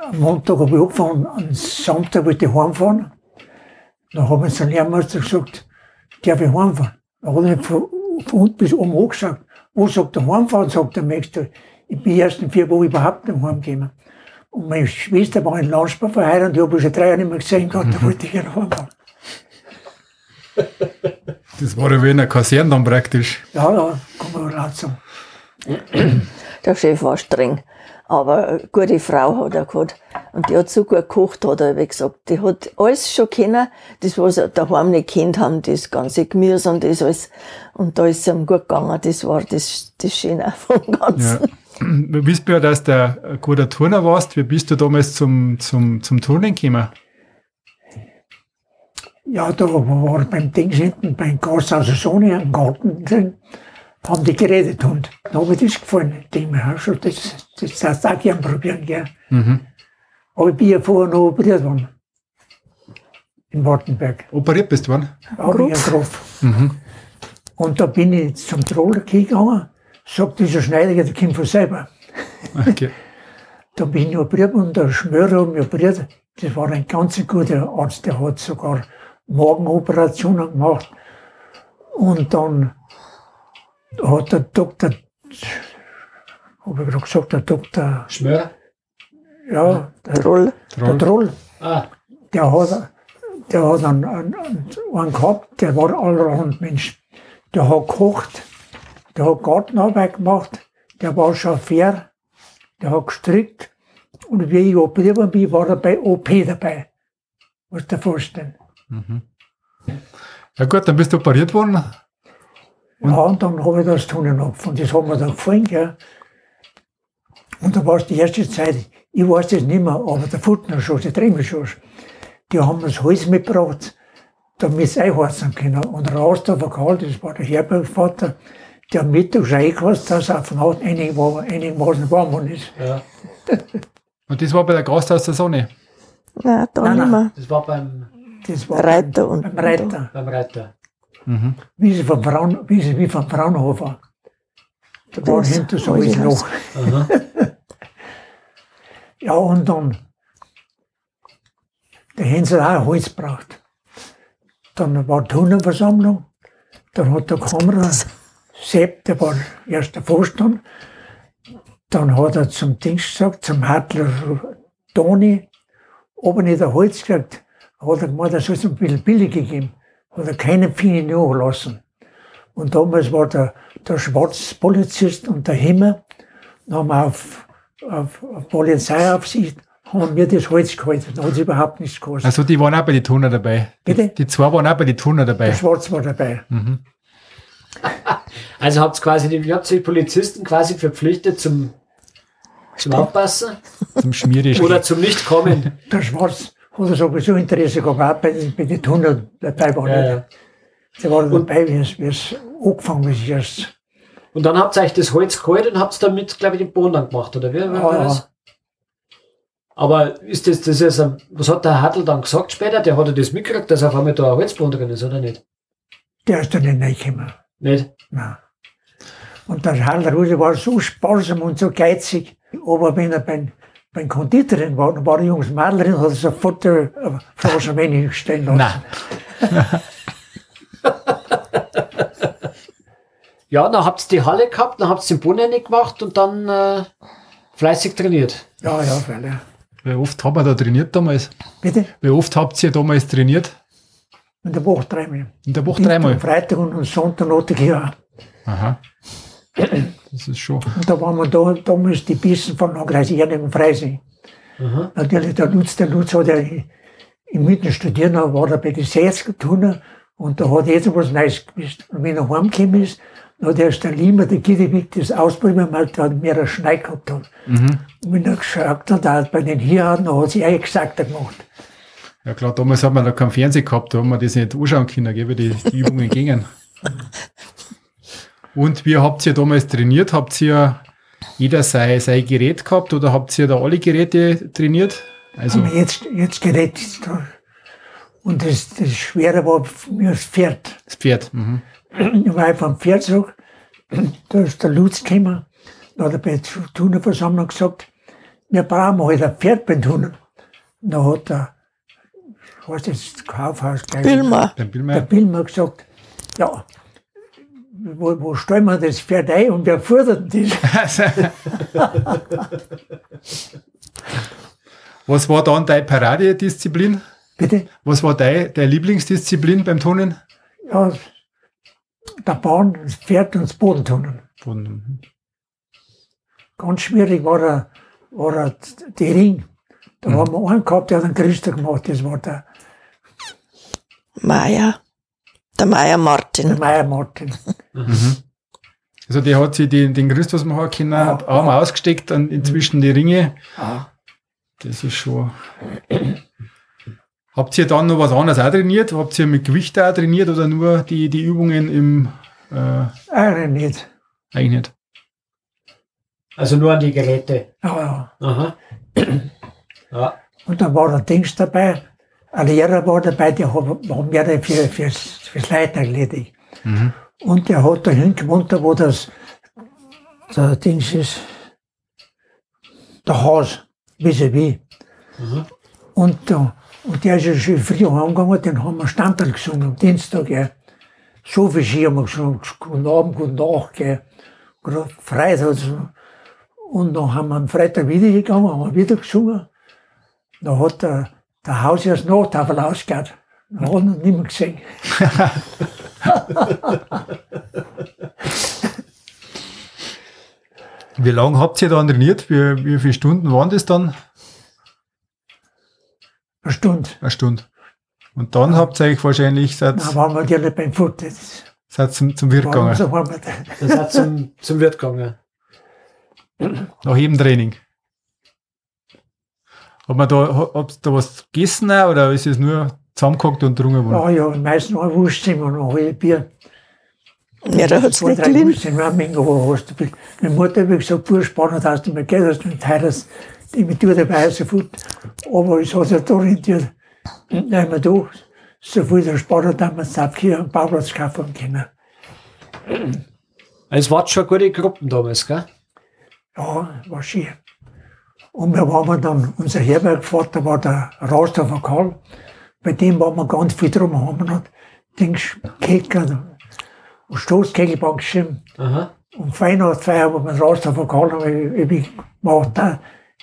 am Montag habe ich angefangen, am Samstag wollte ich heimfahren. Dann habe ich zum Lehrmeister gesagt, darf ich heimfahren? Dann habe ich von, von unten bis oben angeschaut. Wo sagt er heimfahren? Sagt der Meister, ich bin erst in vier Wochen überhaupt nicht heimgekommen. Und meine Schwester war in Landsbach verheiratet, die habe ich schon drei Jahre nicht mehr gesehen gehabt, da wollte ich gerne heimfahren. Das war ja wie in einer Kaserne dann praktisch. Ja, ja, kann man laut sagen. Der Chef war streng. Aber eine gute Frau hat er gehabt. Und die hat so gut gekocht, hat er wie gesagt. Die hat alles schon kennen, das was sie daheim nicht kennt haben, das ganze Gemüse und das alles. Und da ist es ihm gut gegangen. Das war das, das Schöne *laughs* vom Ganzen. Ja. Du wisst ja, dass du ein guter Turner warst. Wie bist du damals zum, zum, zum Turnen gekommen? Ja, da war beim Dings hinten, beim Gasthaus Sonne, am Garten drin, haben die geredet und da habe ich das gefallen. Ich denke mir, auch schon, das, das darfst du auch gern probieren, gell. Mhm. Aber ich bin ja vorher noch operiert worden. In Wartenberg. Operiert bist du worden? Habe ich einen Kopf. Mhm. Und da bin ich zum Troller gegangen, sagt dieser Schneider, der kommt von selber. Okay. *laughs* Da bin ich operiert und der Schmörer hat mich operiert. Das war ein ganz guter Arzt, der hat sogar Magenoperationen gemacht. Und dann hat der Doktor, habe ich gerade gesagt, der Doktor, Schmör? ja, der, Troll. der Troll, Ah, der hat, der hat einen, einen, einen gehabt, der war allerhand Mensch. Der hat gekocht, der hat Gartenarbeit gemacht, der war Chauffeur, der hat gestrickt. Und wie ich operiert bin, war er bei OP dabei. Musst du dir vorstellen. Ja gut, dann bist du operiert worden. Ja, und dann habe ich das Tunnel abgefunden. Das hat mir dann gefallen, gell. Und da war es die erste Zeit, ich weiß das nicht mehr, aber der Futtnerschuss, der Tremelschuss, die haben das Holz mitgebracht, damit sie einheizen können. Und raus da war kalt, das war der Herbergvater, der am Mittag schon eingeheizt, dass er auf Nacht einigermaßen einigermaßen warm ist. ja. *laughs* Und das war bei der Gasthaus der Sonne. Nein, da Nein, nicht nein. mehr. Das war beim, Das war Reiter beim, beim Reiter, beim Reiter. Mhm. wie sie vom Frauen, wie sie wie vom Fraunhofer. Da war Das hinter so Loch. Aha. *laughs* Ja, und dann, der Hänsel auch ein Holz braucht. Dann war Turnversammlung, dann hat der Kamera, Sepp, der war erster Vorstand, dann hat er zum Dings gesagt, zum Hartler Toni, ob er nicht ein Holz kriegt, hat er gemeint, er soll es ein bisschen billig gegeben. Hat er keine Pfennig nachgelassen. Und damals war der, der Schwarzpolizist und der Himmel, dann haben wir auf, auf, auf Polizeiaufsicht, haben wir das Holz gehalten. Da hat es überhaupt nichts gekostet. Also die waren auch bei den Turner dabei. Bitte? Die zwei waren auch bei den Turner Der dabei. Schwarz war dabei. Also habt ihr quasi, die- ihr habt die Polizisten quasi verpflichtet zum, zum Aufpassen Zum Schmierig. oder zum Nicht-Kommen. Der Schwarz hat er sowieso Interesse gehabt, bei, den- bei den Tunnel dabei war. Ja, ja. Der war dabei, wie es, angefangen ist erst. Und dann habt ihr euch das Holz geholt und habt damit, glaube ich, den Boden gemacht, oder wie? wie Ja, das? Aber ist das, das ist ein, was hat der Hartl dann gesagt später? Der hat ja das mitgekriegt, dass auf einmal da ein Holzboden drin ist, oder nicht? Der ist dann nicht reingekommen. Nicht? Nein. Und der Halleruse war so sparsam und so geizig. Aber wenn er beim, beim Konditor drin war, dann war der Jungs Madel drin, hat er sofort eine Flasche Wein hinstellen lassen. Nein. Ja, dann habt ihr die Halle gehabt, dann habt ihr den nicht gemacht und dann äh, fleißig trainiert. Ja, ja, weil er. Wie oft haben wir da trainiert damals? Bitte? Wie oft habt ihr damals trainiert? In der Woche dreimal. In der Woche Am dreimal. Freitag und am Sonntag noch ja. Aha. *clears throat* Das ist schon. Und da waren wir da, damals die Bissen von Agrasieren im Freising. Aha. Natürlich, der Lutz, der Lutz hat ja im Mitten studieren, da war er bei den 60 Turner und da hat er jetzt was Neues gewusst. Und wenn er heimgekommen ist, dann hat erst der Lima, der Gidewick, das ausprobiert, weil der hat mehr einen Schnei gehabt. Hat. Und wenn er geschaut hat, er hat bei den hier hat, dann hat sie auch gesagt gemacht. Ja klar, damals hat man da keinen Fernseher gehabt, da haben wir das nicht anschauen können, gell, wie die, die Übungen gingen. *laughs* Und wie habt ihr damals trainiert? Habt ihr jeder sein, sein Gerät gehabt oder habt ihr da alle Geräte trainiert? Also, jetzt, jetzt gerät da. Und das, das Schwere war für mich das Pferd. das Pferd. Mhm. Ich war vom Pferd zurück, da ist der Lutz gekommen, da hat er bei der Tunerversammlung gesagt, wir brauchen halt ein Pferd beim Tuner. Da hat der, was ist das Kaufhaus gleich? Bilmer. Der Billmeier. Billmer gesagt, ja, wo, wo stellen wir das Pferd ein und wer fordert das? *laughs* Was war dann deine Paradedisziplin? Bitte? Was war deine, deine Lieblingsdisziplin beim Turnen? Ja, der Bahn, das Pferd und das Bodentunnel. Von, Ganz schwierig war, er, war er die Ring. Da haben wir einen gehabt, der hat einen Christen gemacht, das war der, Meier. Der Meier der Martin. Meier Martin. also der hat sich den, den Christus machen können, Ja. hat Arm ausgesteckt, dann inzwischen die Ringe. Ja. Das ist schon. Habt ihr dann noch was anderes auch trainiert? Habt ihr mit Gewicht auch trainiert oder nur die, die Übungen im äh, Eigentlich nicht. eigentlich nicht? Also nur an die Geräte. Ja, ja. Aha. Ja. Und dann war der Dings dabei, ein Lehrer war dabei, hat, hat mehr für, fürs, fürs Leiten erledigt. Und der hat da hingewohnt, da wo das der Dings ist der Haus, vis-à-vis. Und, da, und der ist ja schon früh heimgegangen, den haben wir Standard gesungen am Dienstag. Gell. So viel Ski haben wir gesungen, guten Abend, guten Tag. Gell. Freitag. Und dann haben wir am Freitag wieder gegangen, haben wir wieder gesungen. Da hat der, der Haus erst Nachtafel ausgehört. Da hat ihn nicht mehr gesehen. *laughs* Wie lange habt ihr da trainiert? Wie, wie viele Stunden waren das dann? Eine Stunde. Eine Stunde. Und dann habt ihr euch wahrscheinlich seit, Dann waren wir natürlich beim Futter. Das seit zum, zum Wirt gegangen. Heimat. Das hat zum, zum Wirt gegangen. Nach jedem Training. Hat man da, ha- habt ihr da was gegessen oder ist es nur zusammengehockt und drungen worden? Ja, ja, meistens ein Wurstzimmer und noch ein Bier. Ja, da hat's Zwei, nicht drei gelitten. Wurstzimmer, eine Menge, hast du. Meine Mutter hat gesagt, du spannend hast du mir Geld, hast du mit Heiras, die mit dir dabei so viel. Aber es hat sich da orientiert. Und dann haben wir da so viel der spannend, dass wir uns hier einen Bauplatz kaufen können. Es waren schon gute Gruppen damals, gell? Ja, war schön. Und wir waren dann, unser Herbergvater war der Rasthofer Karl. Bei dem waren wir ganz viel drum, haben wir noch Dings, Kegel und Stoßkegelbank geschrieben. Aha. Und Weihnachtsfeier, wo wir Rasthofer Karl haben, ich, ich gemacht, da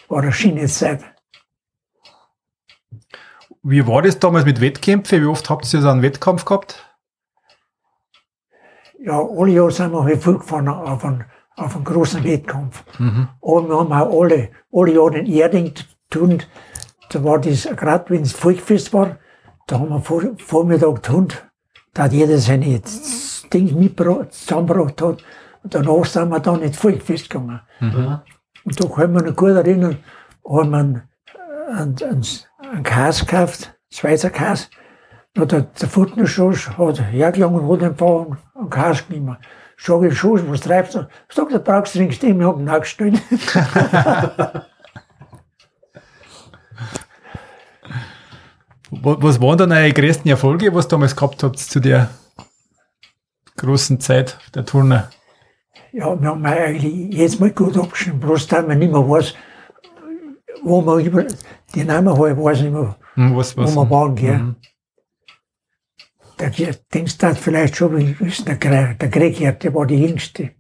war eine schöne Zeit. Wie war das damals mit Wettkämpfen? Wie oft habt ihr so einen Wettkampf gehabt? Ja, alle Jahre sind wir halt viel gefahren auf einen, auf einen großen Wettkampf. Mhm. Aber wir haben auch alle, alle Jahre den Erding tun. Da war das, gerade wenn es Volkfest war, da haben wir vor, Vormittag tun, da hat jeder seine Dinge mitgebracht, zusammengebracht hat. Und danach sind wir dann ins Volkfest gegangen. Aha. Und da kann man noch gut erinnern, haben wir einen, einen, einen, einen Käse gekauft, Schweizer Käse. Hat der, der Futterschoß hat hergelangt und hat einfach einen Käse genommen. Treibst du? Sag, du brauchst du nichts, ich hab ihn nachgestellt. *laughs* Wa- Was waren dann eure größten Erfolge, was ihr damals gehabt habt zu der großen Zeit der Turner? Ja, wir haben eigentlich jetzt mal gut abgeschrieben, bloß dass man nicht mehr weiß, wo man über, die Namen halt weiß nicht mehr, Hm, Was, wo was? wir waren, gell. Mhm. Der Dings das vielleicht schon wissen, der, Gre- der der war die Jüngste.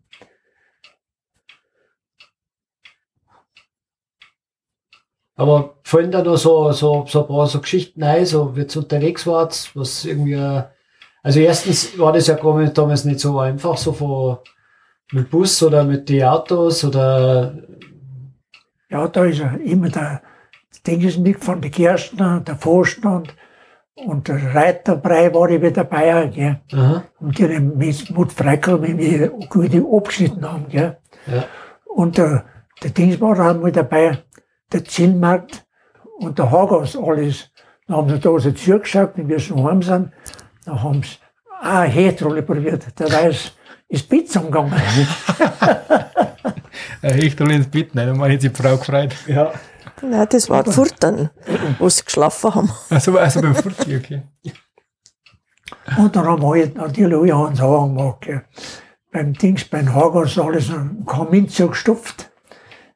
Aber fallen da noch so, so, so ein paar so Geschichten ein, so wie ihr unterwegs wart, was irgendwie, also erstens war das ja damals nicht so einfach, so von, mit Bus oder mit die Autos oder, Ja, da ist er immer der, das Ding ist mitgefahren, die Gerstner, der Vorstand und der Reiterbrei war ich wieder dabei, gell. aha, Und die haben mit Mut Freikel, wenn wir gute abgeschnitten haben, gell. ja, Und der, der Dings war auch mal dabei, der Zinnmarkt und der Hagas, alles. Dann haben sie da so zugeschaut, wenn wir schon heim sind. Dann haben sie auch eine Hetrolle probiert. Der weiß, ist Pizza umgegangen. *laughs* Ein Hechtel ins Bett, nein, dann sich die Frau gefreut. ja, Nein, das war die Furtern, wo sie geschlafen haben. Also, also beim Furti, okay. *laughs* Und dann haben wir natürlich alle Hand Sachen gemacht. Gell. Beim Dings, beim Hagas, alles einen Kamin zugestopft.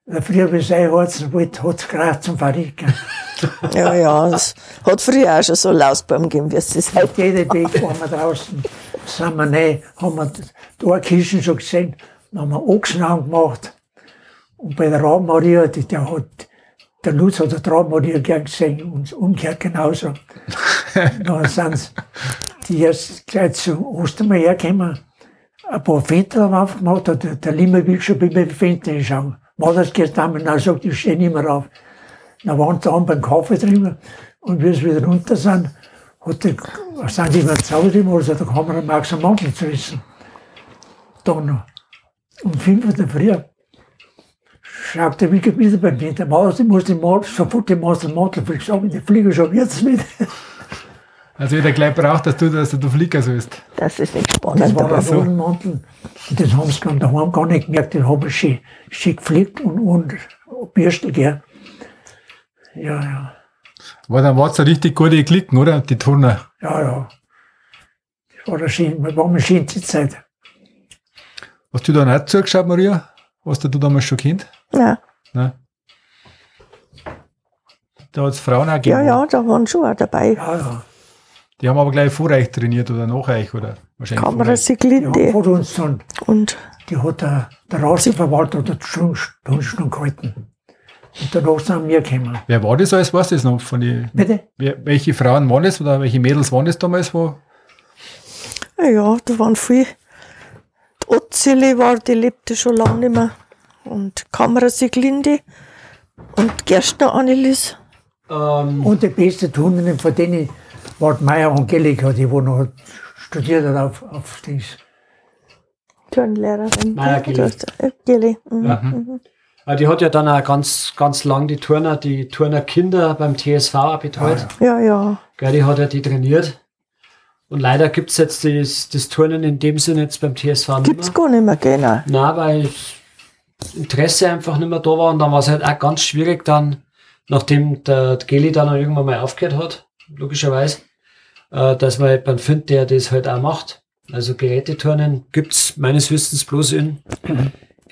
Früher, wie sein Herzen wollte, hat es gereicht zum Verrecken. *laughs* Ja, ja, es hat früher auch schon so Lausbaum gegeben, wie es das Auf heute. jedem Weg waren wir draußen, sind wir rein, haben wir da Kirchen schon gesehen, dann haben wir Ochsenhauen gemacht. Und bei der Rabenmaria, die, der hat, der Lutz hat die Rabenmaria gern gesehen und umgekehrt genauso. *laughs* dann sind die erst gleich zu Ostermeier hergekommen, ein paar Fenster haben aufgemacht, hat der, der Limmer will schon bei mir die Fenster schauen. War das gestern, und er sagt, ich stehe nicht mehr auf. Dann waren sie an beim Kaffee drüber und wie sie wieder runter sind, hat die, sind die immer zusammen, also der Kameramann am Mantel zerrissen. Dann um 5 Uhr in der Früh der Wickel wieder bei mir, der Maus, ich muss den Mantel, sofort den Maus den Mantel fliegt, sag ich, die Flieger schon jetzt mit. *laughs* Also, jeder gleich braucht, dass du, dass du Flieger sollst. Das ist nicht Das spannend. war aber ein so. Mantel. Und das haben sie dann daheim gar nicht gemerkt, den habe ich schön, schön gepflegt und, und Bürstel, gell. Ja, ja. Aber dann war es eine richtig gute Klicken, oder? Die Turner. Ja, ja. Das war eine schöne, war eine schönste Zeit. Hast du dann auch zugeschaut, Maria? Hast du du damals schon Kind? Nein. Nein. Da hat es Frauen auch Ja, gegeben. ja, da waren schon auch dabei. Ja, ja. Die haben aber gleich vor euch trainiert oder nach euch, oder? Wahrscheinlich Kamera vor euch. Ja, vor uns dann, Und die hat der, der Rasenverwalter oder die Stunden, gehalten. Und danach sind wir gekommen. Wer war das alles? Weißt du das noch? Von die, Bitte? wer, welche Frauen waren das oder welche Mädels waren das damals? Wo? ja, ja, da waren viele. Die Otzili war, die lebte schon lange nicht mehr. Und Kamera Siglinde. Und Gerstner Annelies. Ähm, Und die beste Turnerin von denen war die Meier Angelika, die wo noch studiert hat auf, auf Dings. Turnlehrerin. Meier Gilli. Äh. Mhm. Ja. äh, die hat ja dann auch ganz, ganz lang die Turner, die Turnerkinder beim TSV auch betreut. Ja, ja. Gell, die hat ja die trainiert. Und leider gibt es jetzt das, das Turnen in dem Sinne jetzt beim TSV nicht Gibt's mehr. gar nicht mehr, genau. Nein, weil das Interesse einfach nicht mehr da war und dann war es halt auch ganz schwierig dann, nachdem der Geli dann auch irgendwann mal aufgehört hat, logischerweise, äh, dass man jemanden findet, der das halt auch macht. Also Geräteturnen gibt's meines Wissens bloß in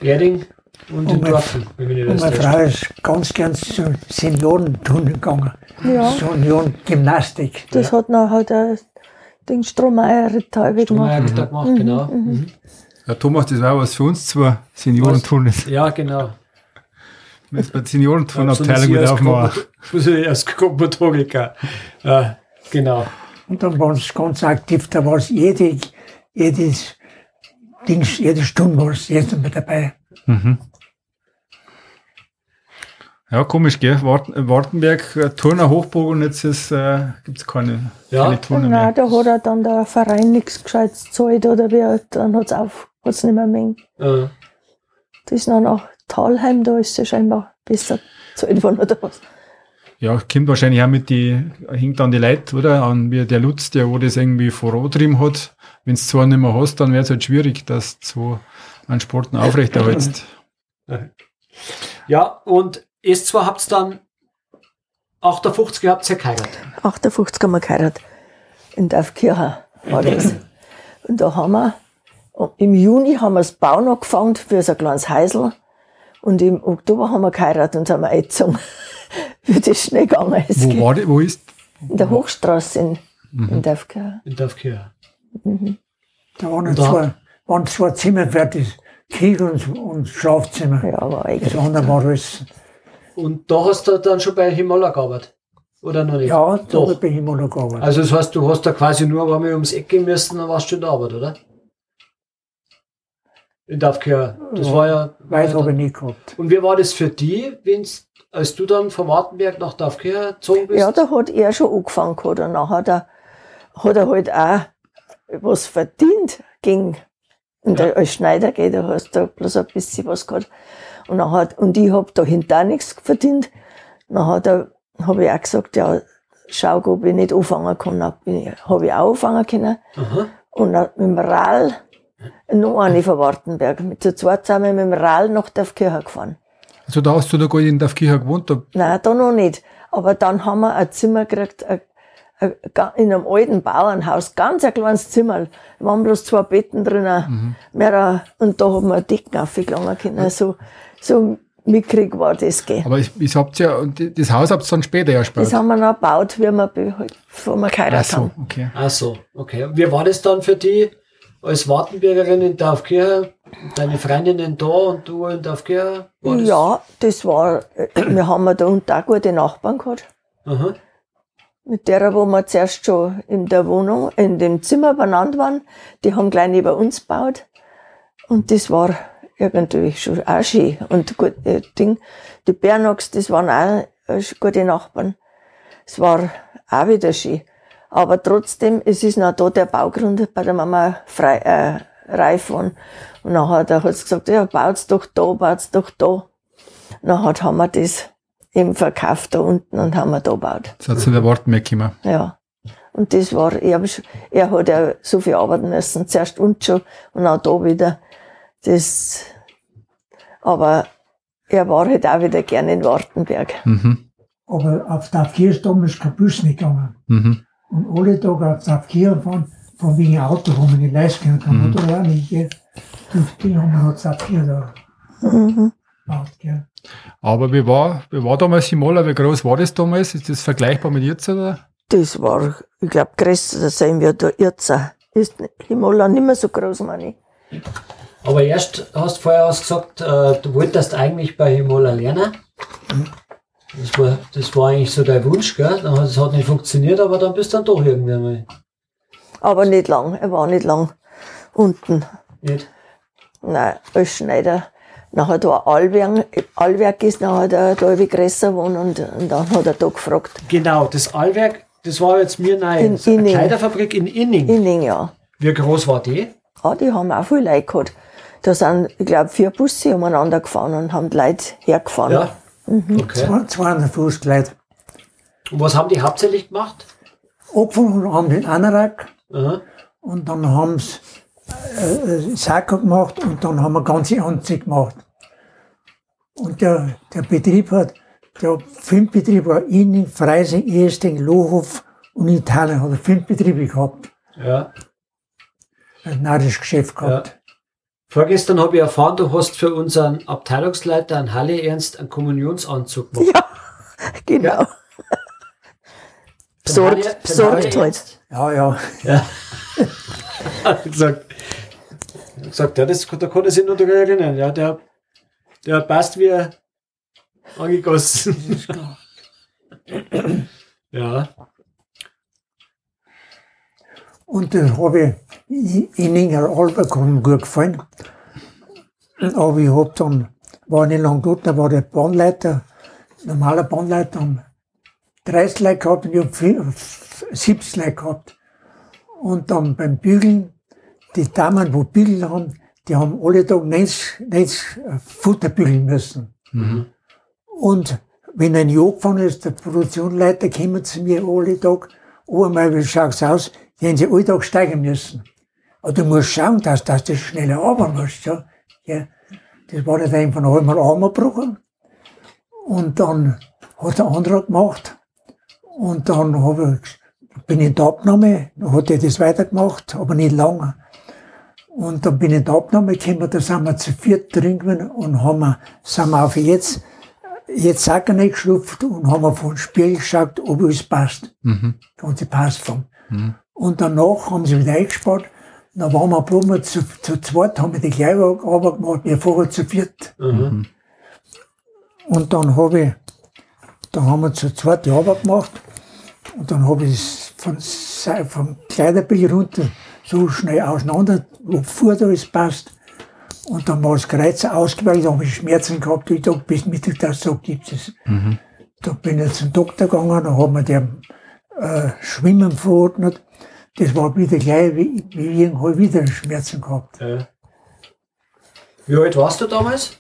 Erding und in Und mein- Dorfen, wenn nicht Und meine. Frau ist ganz gern zu Seniorenturnen gegangen. Ja. Seniorengymnastik. Das hat nachher der Ding Strohmeier Rittalweg Haben wir ja gemacht. da gemacht, genau. Mhm. Ja, Thomas, das war was für uns zwei Seniorenturnen. Ja, genau. Bei der Seniorenturnabteilung So wieder aufmachen. Als Komotoriker. Äh, genau. Und dann waren sie ganz aktiv, da war es jede, jedes Dings, jede Stunde war es jetzt mit dabei. Mhm. Ja, komisch, gell? Warten, Wartenberg, äh, Turner Hochburg und jetzt ist, äh, gibt es keine, Ja. keine Turner Nein, mehr. da hat er dann der Verein nichts Gescheites gezahlt oder wie, dann hat's auf, hat's nicht mehr mengen. Äh, Das ist noch nach Talheim, da ist es scheinbar besser gezahlt worden oder was. Ja, kommt wahrscheinlich auch mit die, hängt an die Leute, oder? An wie der Lutz, der wo das irgendwie vorantrieben hat. Wenn du zwar nicht mehr hast, dann wäre es halt schwierig, dass du so einen Sporten aufrechterhältst. ja, und ist zwar habt ihr dann 58 habt ihr geheiratet. 58 haben wir geheiratet. In Dorfkirchen war das. Und da haben wir, im Juni haben wir das Bauen angefangen für so ein kleines Häusl. Und im Oktober haben wir geheiratet und wir eingezogen. *laughs* Wie das schnell gegangen ist. Wo war die, wo ist? In der Hochstraße in, in Dorfkirchen. In Dorfkirche. Da waren, Da- zwei, waren zwei Zimmer fertig, Küche und, und Schlafzimmer. Ja, aber Das eigentlich. andere war alles, Und da hast du dann schon bei Himola gearbeitet? Oder noch nicht? ja, da Doch. habe ich bei ihm noch gearbeitet. Also das heißt, du hast da quasi nur einmal ums Eck gehen müssen, dann warst du in der Arbeit, oder? In Dorfkirche. Das Ja, war ja... Weit habe ich nicht gehabt. Und wie war das für die, wenn's, als du dann von Wartenberg nach Dorfkirche gezogen bist? Ja, da hat er schon angefangen gehabt und nachher hat er, hat er halt auch was verdient gegen, und Ja. der, als Schneider geht, da hast du bloß ein bisschen was gehabt. Und, nachher, hat- und ich hab dahinter auch nichts verdient. Dann hat er, habe ich auch gesagt, ja, schau, ob ich nicht anfangen kann. Habe ich auch anfangen können. Aha. Und dann mit dem Rall, noch eine von Wartenberg, mit zu zweit sind wir mit dem Rall nach Dorfkirche gefahren. Also da hast du da gar nicht in Dorfkirche gewohnt, da Nein, da noch nicht. Aber dann haben wir ein Zimmer gekriegt, ein, ein, ga- in einem alten Bauernhaus, ganz ein kleines Zimmer. Da waren bloß zwei Betten drinnen. Mehr, und da haben wir Decken aufgegangen können. So, so mickrig war das. Gell. Aber ich, ich habt ja, und das Haus habt ihr dann später erst Das gebaut. haben wir noch gebaut, wie wir, be- bevor wir Ach geheiratet so, haben. okay. Ach so, okay. Und wie war das dann für die als Wartenbergerin in Dorfkirche? Deine Freundinnen da und du in Dorfkirche? Das- Ja, das war, äh, wir haben da unten auch gute Nachbarn gehabt. Aha. Mit der, wo wir zuerst schon in der Wohnung, in dem Zimmer benannt waren, die haben gleich neben uns gebaut. Und das war irgendwie schon auch schön. Und gut, äh, Ding, die Bernox, das waren auch äh, gute Nachbarn. Es war auch wieder schön. Aber trotzdem, es ist noch da der Baugrund bei der Mama frei, äh, reif geworden. Und dann hat er hat's gesagt, ja, baut's doch da, baut's doch da. Dann hat, haben wir das eben verkauft da unten und haben wir da gebaut. Das hat zu der Wartenberg gekommen. Ja. Und das war, er, hab schon- er hat ja so viel arbeiten müssen. Zuerst und schon und auch da wieder. Das, aber er war halt auch wieder gerne in Wartenberg. Mhm. Aber auf Tafkir ist damals kein Bus nicht gegangen. Mhm. Und alle Tage auf Tafkir fahren, von wegen Auto, wo man nicht leisten kann, kann man da auch nicht. Gell? Die, die haben wir noch Tafkir da. Mhm. Ja. Aber wie war, wie war damals Himola? Wie groß war das damals? Ist das vergleichbar mit jetzt? Oder? Das war, ich glaube, größer sein wie da jetzt. Ist Himola nicht mehr so groß, meine ich. Aber erst hast du vorher gesagt, äh, du wolltest eigentlich bei Himola lernen. Das war, das war eigentlich so dein Wunsch, gell? Das hat nicht funktioniert, aber dann bist du dann doch irgendwann mal. Aber nicht lang, er war nicht lang unten. Nicht? Nein, als Schneider. Nachher da Allwerk, Allwerk ist, nachher da, da wie größer geworden und, und dann hat er da gefragt. Genau, das Allwerk, das war jetzt mir neu. In Inning. Kleiderfabrik in Inning. Inning, ja. Wie groß war die? Ah, die haben auch viel Leute gehabt. Da sind, ich glaube, vier Busse umeinander gefahren und haben die Leute hergefahren. Ja. Okay. Zwei- 250 Leute. Und was haben die hauptsächlich gemacht? Angefangen haben den Anorak Aha. und dann haben sie äh, äh, Sakko gemacht und dann haben wir ganze Anzüge gemacht. Und der, der Betrieb hat, der Filmbetrieb war Inning, Freising, Esting, Lohof und in Italien hat er fünf Betriebe gehabt. Ja. Ein narrisches Geschäft gehabt. Vorgestern habe ich erfahren, du hast für unseren Abteilungsleiter, einen Halle Ernst, einen Kommunionsanzug *laughs* gemacht. Ja, genau. Den Halle- Besorgt, besorgt halt. Ja, ja. *laughs* Hat gesagt, ja, das, da kann er sich noch daran erinnern. Ja, der, der passt wie angegossen. *laughs* ja. Und das habe ich in Albert mir gut gefallen. Aber ich hab dann, war nicht lang dort, da war der Bahnleiter, normaler Bahnleiter, haben 30 Leute gehabt und ich hab vier- 70 Leute gehabt. Und dann beim Bügeln, die Damen, wo Bügeln haben, die haben alle Tag 90, 90 Futter bügeln müssen. Und wenn ein Jahr gefahren ist, der Produktionsleiter kommen zu mir alle Tag, oh einmal, wie schaut's aus? Die haben sie alle Tag steigen müssen. Aber du musst schauen, dass, dass du schneller arbeiten musst, ja. ja. Das war nicht einfach noch einmal Arm gebrochen. Und dann hat der andere gemacht. Und dann ich, bin ich in der Abnahme, hat er das weitergemacht, aber nicht lange. Und dann bin ich in die Abnahme gekommen, da sind wir zu viert drin gewesen und haben wir, sind wir auf jetzt, jetzt Sacken geschlupft und haben wir von Spiel geschaut, ob alles passt. Mhm. Ganze Passform. Und danach haben sie wieder eingespart. Dann waren wir bloß mal zu, zu zweit, haben wir die gleiche Arbeit gemacht, wir vorher zu viert. Mhm. Und dann habe ich, dann haben wir zu zweit die Arbeit gemacht. Und dann habe ich es von, vom Kleiderbild runter so schnell auseinander, wo vor da alles passt. Und dann war das Kreuz ausgeweicht, da habe ich Schmerzen gehabt, ich dachte, bis Mittag, so gibt es. Da bin ich zum Doktor gegangen, da hat mir der äh, Schwimmen verordnet. Das war wieder gleich, wie, wie ich habe wieder Schmerzen gehabt. Ja. Wie alt warst du damals?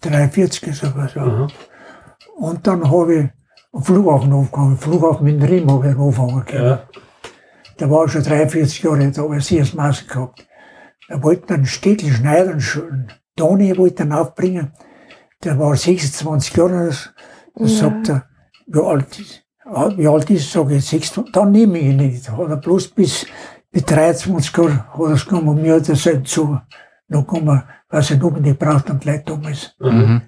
43 ist sowas, ja. Mhm. Und dann habe ich am Flughafen aufgegangen. Flughafen in Riem habe ich angefangen. Ja. Da war ich schon 43 Jahre, da habe ich sehr das Maß gehabt. Da wollte einen Städtel schneiden, einen Toni wollte ihn aufbringen. Der war 26 Jahre, das, das sagt er, wie alt ist, wie alt ist, sage ich, 26, dann nehme ich ihn nicht. Hat er bloß bis, bis 23 Jahre hat er es genommen, und mir hat er sein zu, noch gekommen, was er noch nicht braucht und Leute damals. Mhm.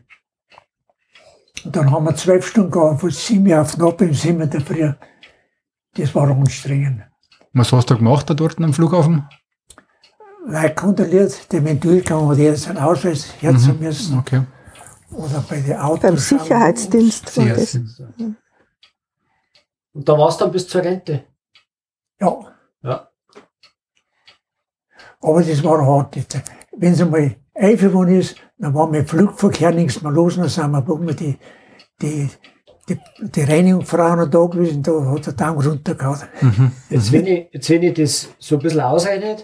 Und dann haben wir zwölf Stunden gehabt, von sieben auf Nacht bis sieben der Früh. Das war anstrengend. Was hast du gemacht da dort am Flughafen? Leute kontrolliert, der wenn durchgegangen hat, jeder seinen Ausweis herzen müssen. Okay. Oder bei den Autos. Beim. Sicherheitsdienst war das. Und da warst du dann bis zur Rente. Ja, Ja. aber das war hart. Wenn es einmal eingefahren ist, dann war mit Flugverkehr nichts mehr los, dann sind wir die, die, die, die Reinigungsfrauen da gewesen, da hat der Daumen runtergehauen. Jetzt, wenn ich, jetzt, wenn ich das so ein bisschen ausrechne,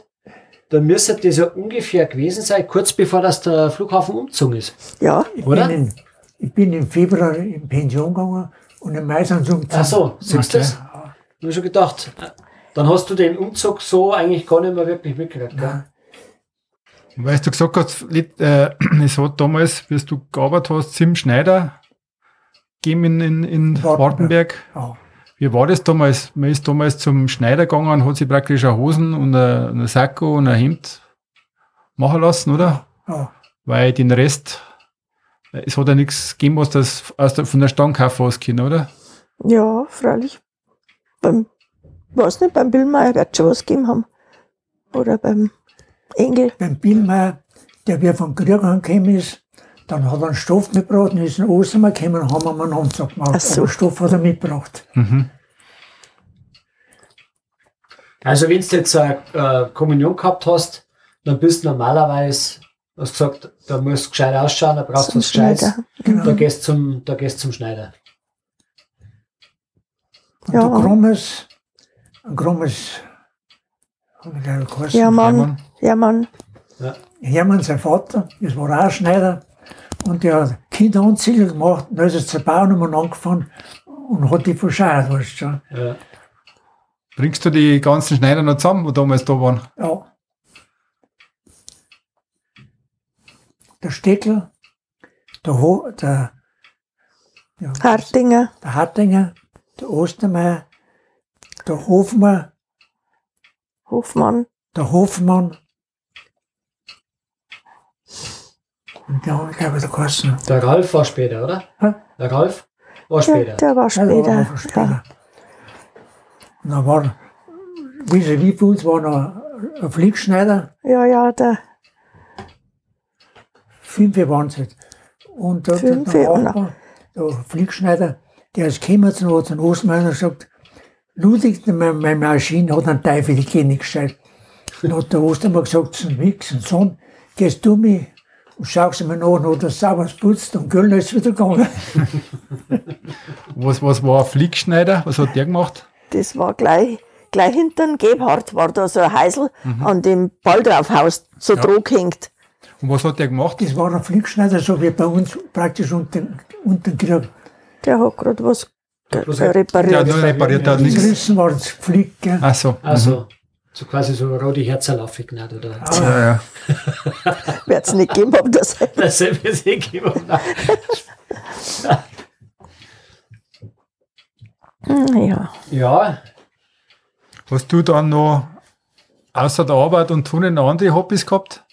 dann müsste das ja ungefähr gewesen sein, kurz bevor das der Flughafen umgezogen ist. Ja, Ich Oder? bin, in, ich bin im Februar in Pension gegangen und im Mai sind sie umgezogen. Ach so, siehst du das? Ich schon gedacht. Dann hast du den Umzug so eigentlich gar nicht mehr wirklich mitgekriegt. Ja. Weil du gesagt hast, äh, *clears throat* es hat damals, bis du gearbeitet hast, Sim Schneider gegeben in, in, in Wartenberg. Wie war das damals? Man ist damals zum Schneider gegangen und hat sich praktisch eine Hosen und ein, Sakko und ein Hemd machen lassen, oder? Ja. Weil den Rest, es hat ja nichts gegeben, was das aus der, von der Stammkauf ausgehen, oder? Ja, freilich. Beim, weiß nicht, beim Billmeier wird schon was gegeben haben. Oder beim Engel. Beim Billmeier, der wie vom Krieg angekommen ist, dann hat er einen Stoff mitgebracht und ist in Ostern gekommen und haben ihm einen Anzug gemacht. Ach so. Aber Stoff hat er mitgebracht. Mhm. Also wenn du jetzt eine äh, Kommunion gehabt hast, dann bist du normalerweise, hast gesagt, da musst du gescheit ausschauen, da brauchst du was Gescheites. Genau. Da gehst du zum, da gehst zum Schneider. Und Ja. ein Grommes, hab ich gleich geheißen, Ja, Mann. Hermann. Ja, Mann. Hermann, sein Vater, das war auch ein Schneider. Und der hat Kinderanzüge gemacht, und dann ist er zur Bauernummer angefahren und hat die verscheuert, weißt du schon. Ja. Bringst du die ganzen Schneider noch zusammen, wo damals da waren? Ja. Der Steckler, der, Ho der, ja, Hartinger. der Hartinger, der Ostermeier, der Hofmann, Hofmann. der Hofmann. Und der hat, glaube ich, der Kosten. Der Ralf war später, oder? Hä? Der Ralf war Ja, später. der war Ja, der war später. später. Und dann war, wie sie wie für uns war noch ein Fliegschneider, Ja, ja, der. Fünf waren es halt. Und der, Fünf, der, Nachbar, der Fliegschneider, der ist gekommen zu uns, hat Ostmeier gesagt, Ludwig, meine, meine Maschine hat einen Teufel, die geht nicht gescheit. Dann hat der Ostermann gesagt zum und Sohn, gehst du mich und schaust mir nach, hat er sauber putzt und Göllner ist wieder gegangen. *laughs* Was, was war ein Flickschneider? Was hat der gemacht? Das war gleich, gleich hinter dem Gebhardt war da so ein Heisel an dem Baldraufhaus so Ja. ja. hängt. Und was hat der gemacht? Das war ein Fliegschneider, so wie bei uns praktisch unter, unter dem Krieg. Der hat gerade was ein- Der repariert. hat nur repariert, der hat Die nichts. Rissen waren das Flieg, gell. Ach so. Also, so quasi so rote Herzen aufgeknallt, oder? Mhm. Ja, ja. *laughs* *laughs* Wird es nicht gegeben haben, das Das ist mir sehr gegeben. Hm, Ja. Ja, Hast du dann noch außer der Arbeit und Tunen noch andere Hobbys gehabt?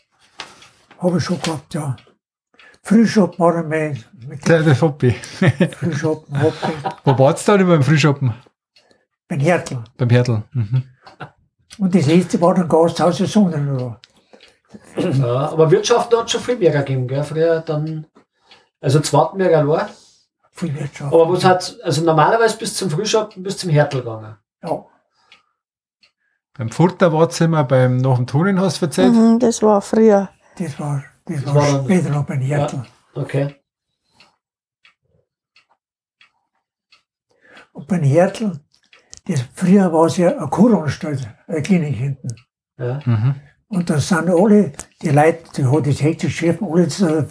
Habe ich schon gehabt, ja. Frühschoppen war mein, das Hobby. *laughs* Frühschoppen, Hobby. Wo warst du dann beim Frühschoppen? Beim Hertel. Beim Hertel. Mhm. Und das letzte war dann Gasthaus der Sonnenruhe. ja, aber Wirtschaft hat schon viel mehr gegeben, gell? Früher dann, also Zwartenberg allein. Viel Wirtschaft. Aber was hat, also normalerweise bis zum Frühschoppen, bis zum Hertel gegangen. Ja, Beim Furter war immer beim, nach dem du erzählt. Mhm, das war früher. Das war, das war war dann- später noch beim Hertel. Okay. Und beim Hertel, das, früher war es ja eine Kuranstalt, eine Klinik hinten. Ja. Mhm. Und da sind alle, die Leute, die hat das hektisch geschrieben, alle zur,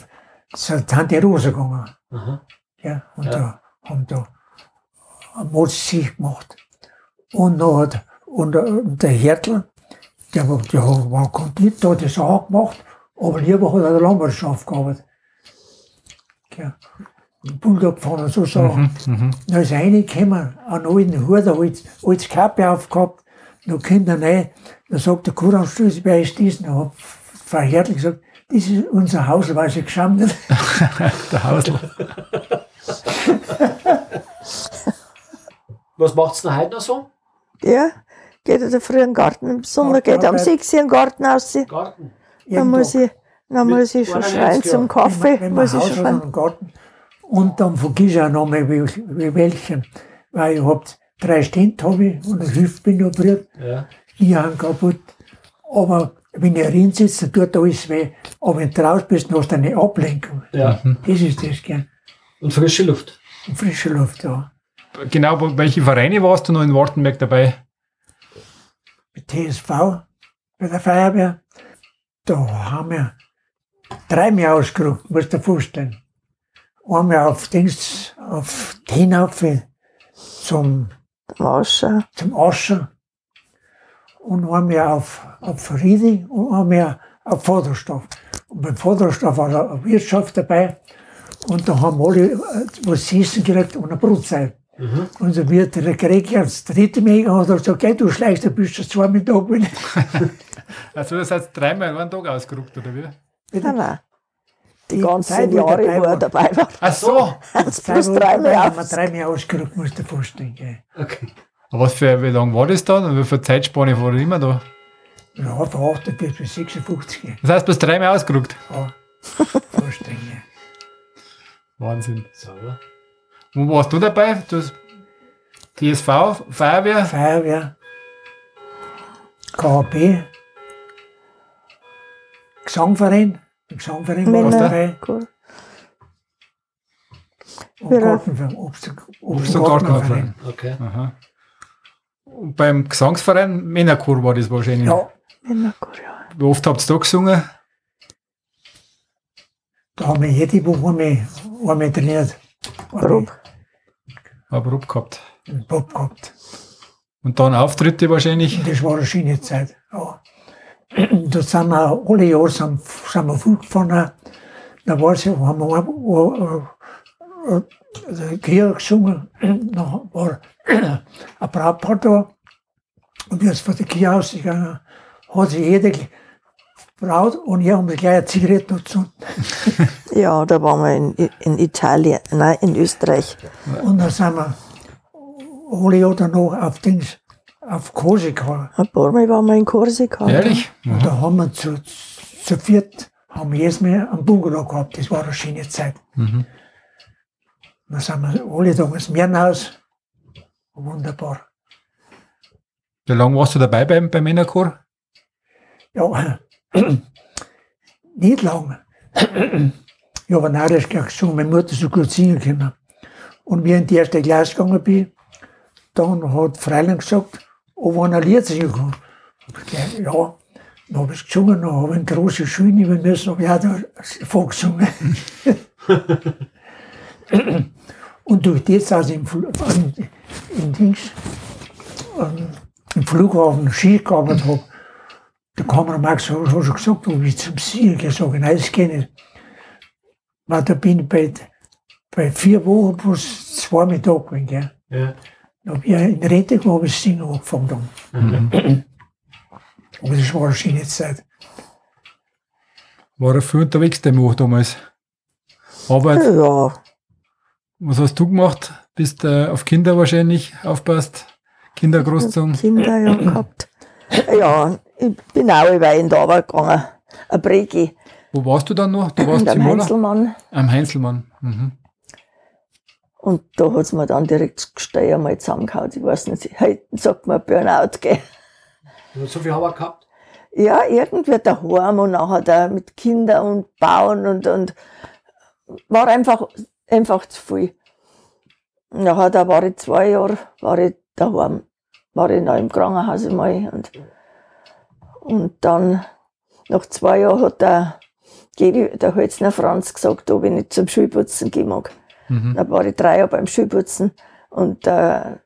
zur Tante Rosa gegangen. Aha. Ja, und Ja. da haben da ein Mordsieg gemacht. Und noch hat, und, äh, und der Hertel, der, war- der der hat das auch gemacht, aber lieber hat er der Landwirtschaft gearbeitet. Ja. Bulldog gefahren und so Sachen. Mhm. Da ist reingekommen, einen alten Hut, ein altes, altes Kappe aufgehabt, da kommt er rein, da sagt der Kuranstoß, wer ist das? Da hat Frau Hertel gesagt, das ist unser Haus, weil sie geschammt hat. *laughs* Der Hausl. Was macht's denn heute noch so? Ja, geht er in den Garten. Im Sommer Garten geht er Arbeit. 6 Uhr in den Garten raus. Garten. Dann muss ich, dann muss ich schon 91 schreien zum. Kaffee. wenn man Muss ich schon einen Garten. Und dann vergiss ich auch noch mal, wie, wie welchen. Weil ich hab drei Stände hab ich und eine Hüfte bin operiert, Ja. ich habe kaputt. Aber wenn ich drin sitze, dann tut alles weh. Aber wenn du raus bist, dann hast du eine Ablenkung. Ja. Das ist das, gell. Und frische Luft. Und frische Luft, ja. Genau, welche Vereine warst du noch in Wartenberg dabei? Mit TSV, bei der Feuerwehr, da haben wir dreimal ausgerückt, musst du dir vorstellen. Einmal auf Dings, auf hinauf zum Wascher. zum Aschen und einmal auf, auf Riedi und einmal auf Vorderstoff. Und beim Vorderstoff war eine Wirtschaft dabei und da haben alle äh, was zu essen gekriegt und eine Brotzeit. Und so wird der Krieg als dritte Mega hat er gesagt, geh, du schleichst, du bist schon zweimal da gewesen. *laughs* Also das heißt dreimal in einem Tag ausgerückt, oder wie? Nein, nein. Die Die ganzen Zeit, Jahre, dabei wo er war. dabei war. Ach so. *laughs* Bloß Wochen dreimal auf. dreimal ausgerückt, musst du dir vorstellen. Gell. Okay. Aber was für, wie lange war das dann? Und wie viel Zeitspanne war er immer da? Ja, von 48 bis 56. gell. Das heißt, bloß dreimal ausgerückt. Ja, vorstellen. Wahnsinn. Sauber. Wo warst du dabei? Du hast TSV, Feuerwehr? Feuerwehr, KHP, Gesangverein, Gesangverein war dabei Cool. und Ja. Gartenverein, Obst, Obst und und Gartenverein. Okay. Aha. Und beim Gesangsverein Männerchor war das wahrscheinlich. Ja, Männerchor, ja. Wie oft habt ihr da gesungen? da haben wir jede Woche einmal, einmal trainiert. Grob. Aber Bob gehabt. Und dann Auftritte wahrscheinlich. Das war eine schöne Zeit. Ja. Da sind wir alle Jahre sind, sind wir viel gefahren. Da war sie, haben wir ein, ein, ein, ein Krieg gesungen. Da war ein Brautpaar da. Und es von der Kirche ausgegangen hat sich jede Braut und ich haben gleich eine Zigarette gezündet. *laughs* Ja, da waren wir in, in Italien, nein, in Österreich. Und dann sind wir alle Jahre dann noch auf Dings, auf Korsika. Ein paar Mal waren wir in Korsika. Ehrlich? Und da haben wir zu, zu viert, haben wir jedes Mal einen Bungalow gehabt. Das war eine schöne Zeit. Mhm. Dann sind wir alle da ins Märnhaus. Wunderbar. Wie lange warst du dabei beim, beim Männerchor? Ja, *clears throat* nicht lang. Ich habe narrisch gesungen, meine Mutter so gut singen können. Und wie ich in die erste Klasse gegangen bin, dann hat Freiland gesagt, ob ich ein Lied singen kann. Gesagt, ja, dann habe ich gesungen, dann habe ich eine große Schule nehmen müssen, habe ich auch vorgesungen. *laughs* Und durch das, als ich im, im, im, Dings, ähm, im Flughafen Ski gearbeitet habe, der Kameramann so, hat schon gesagt, ob ich zum gesagt nein, das kann ich nicht. Weil da bin ich bei, bei vier Wochen plus zwei Mal da gewesen. Gell. Ja. Da habe ich in Rente gekommen, habe ich das Singen angefangen. Dann. Aber das war eine schöne Zeit. War er viel unterwegs, der Mo damals? Arbeit, Ja, was hast du gemacht? Bist äh, auf Kinder wahrscheinlich aufpasst? Kinder großgezogen? Kinder ja gehabt. Ja, ich bin auch über in der Arbeit gegangen. Ein Bregi. Wo warst du dann noch? Du warst am? Heinzelmann. Am Heinzelmann. Mhm. Und da hat es mir dann direkt das Gesteuer mal zusammengehauen. Ich weiß nicht, heute sagt man Burnout, gell. Du hast so viel Arbeit gehabt? Ja, irgendwie daheim und nachher da mit Kindern und Bauen und, und war einfach, einfach zu viel. Nachher, da war ich zwei Jahre, war ich daheim, war ich noch im Krankenhaus einmal und, und dann, nach zwei Jahren hat der, der Hölzner Franz gesagt, ob ich nicht zum Schulputzen gehen mag. Mhm. Da war ich drei Jahre beim Schulputzen und äh,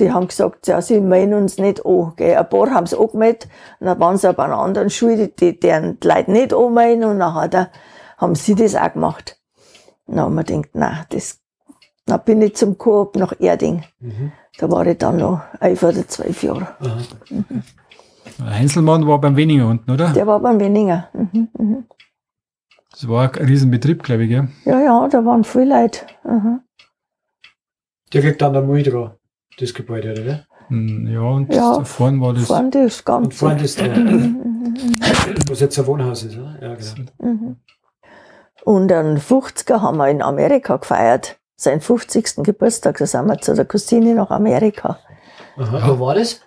die haben gesagt, ja, sie melden uns nicht an. Gell. Ein paar haben es angemeldet und dann waren sie aber an einer anderen Schule, die, die deren die Leute nicht anmelden und nachher da haben sie das auch gemacht. Und dann haben wir gedacht, nein, das, dann bin ich zum Koop nach Erding. Mhm. Da war ich dann noch elf oder zwölf Jahre. Aha. Heinzelmann war beim Weniger unten, oder? Der war beim Wenninger. Mhm, mhm. Das war ein Riesenbetrieb, glaube ich, gell? Ja, ja, da waren viele Leute. Mhm. Der kriegt dann der Muidra, das Gebäude, oder? Hm, Ja, und Ja, da vorne war das. Vorne das Und Ganze. vorne ist der, Mhm, was jetzt ein Wohnhaus ist, oder? Ja, genau. Mhm. Und einen 50er haben wir in Amerika gefeiert. Sein 50. Geburtstag, da sind wir zu der Cousine nach Amerika. Aha, wo war das?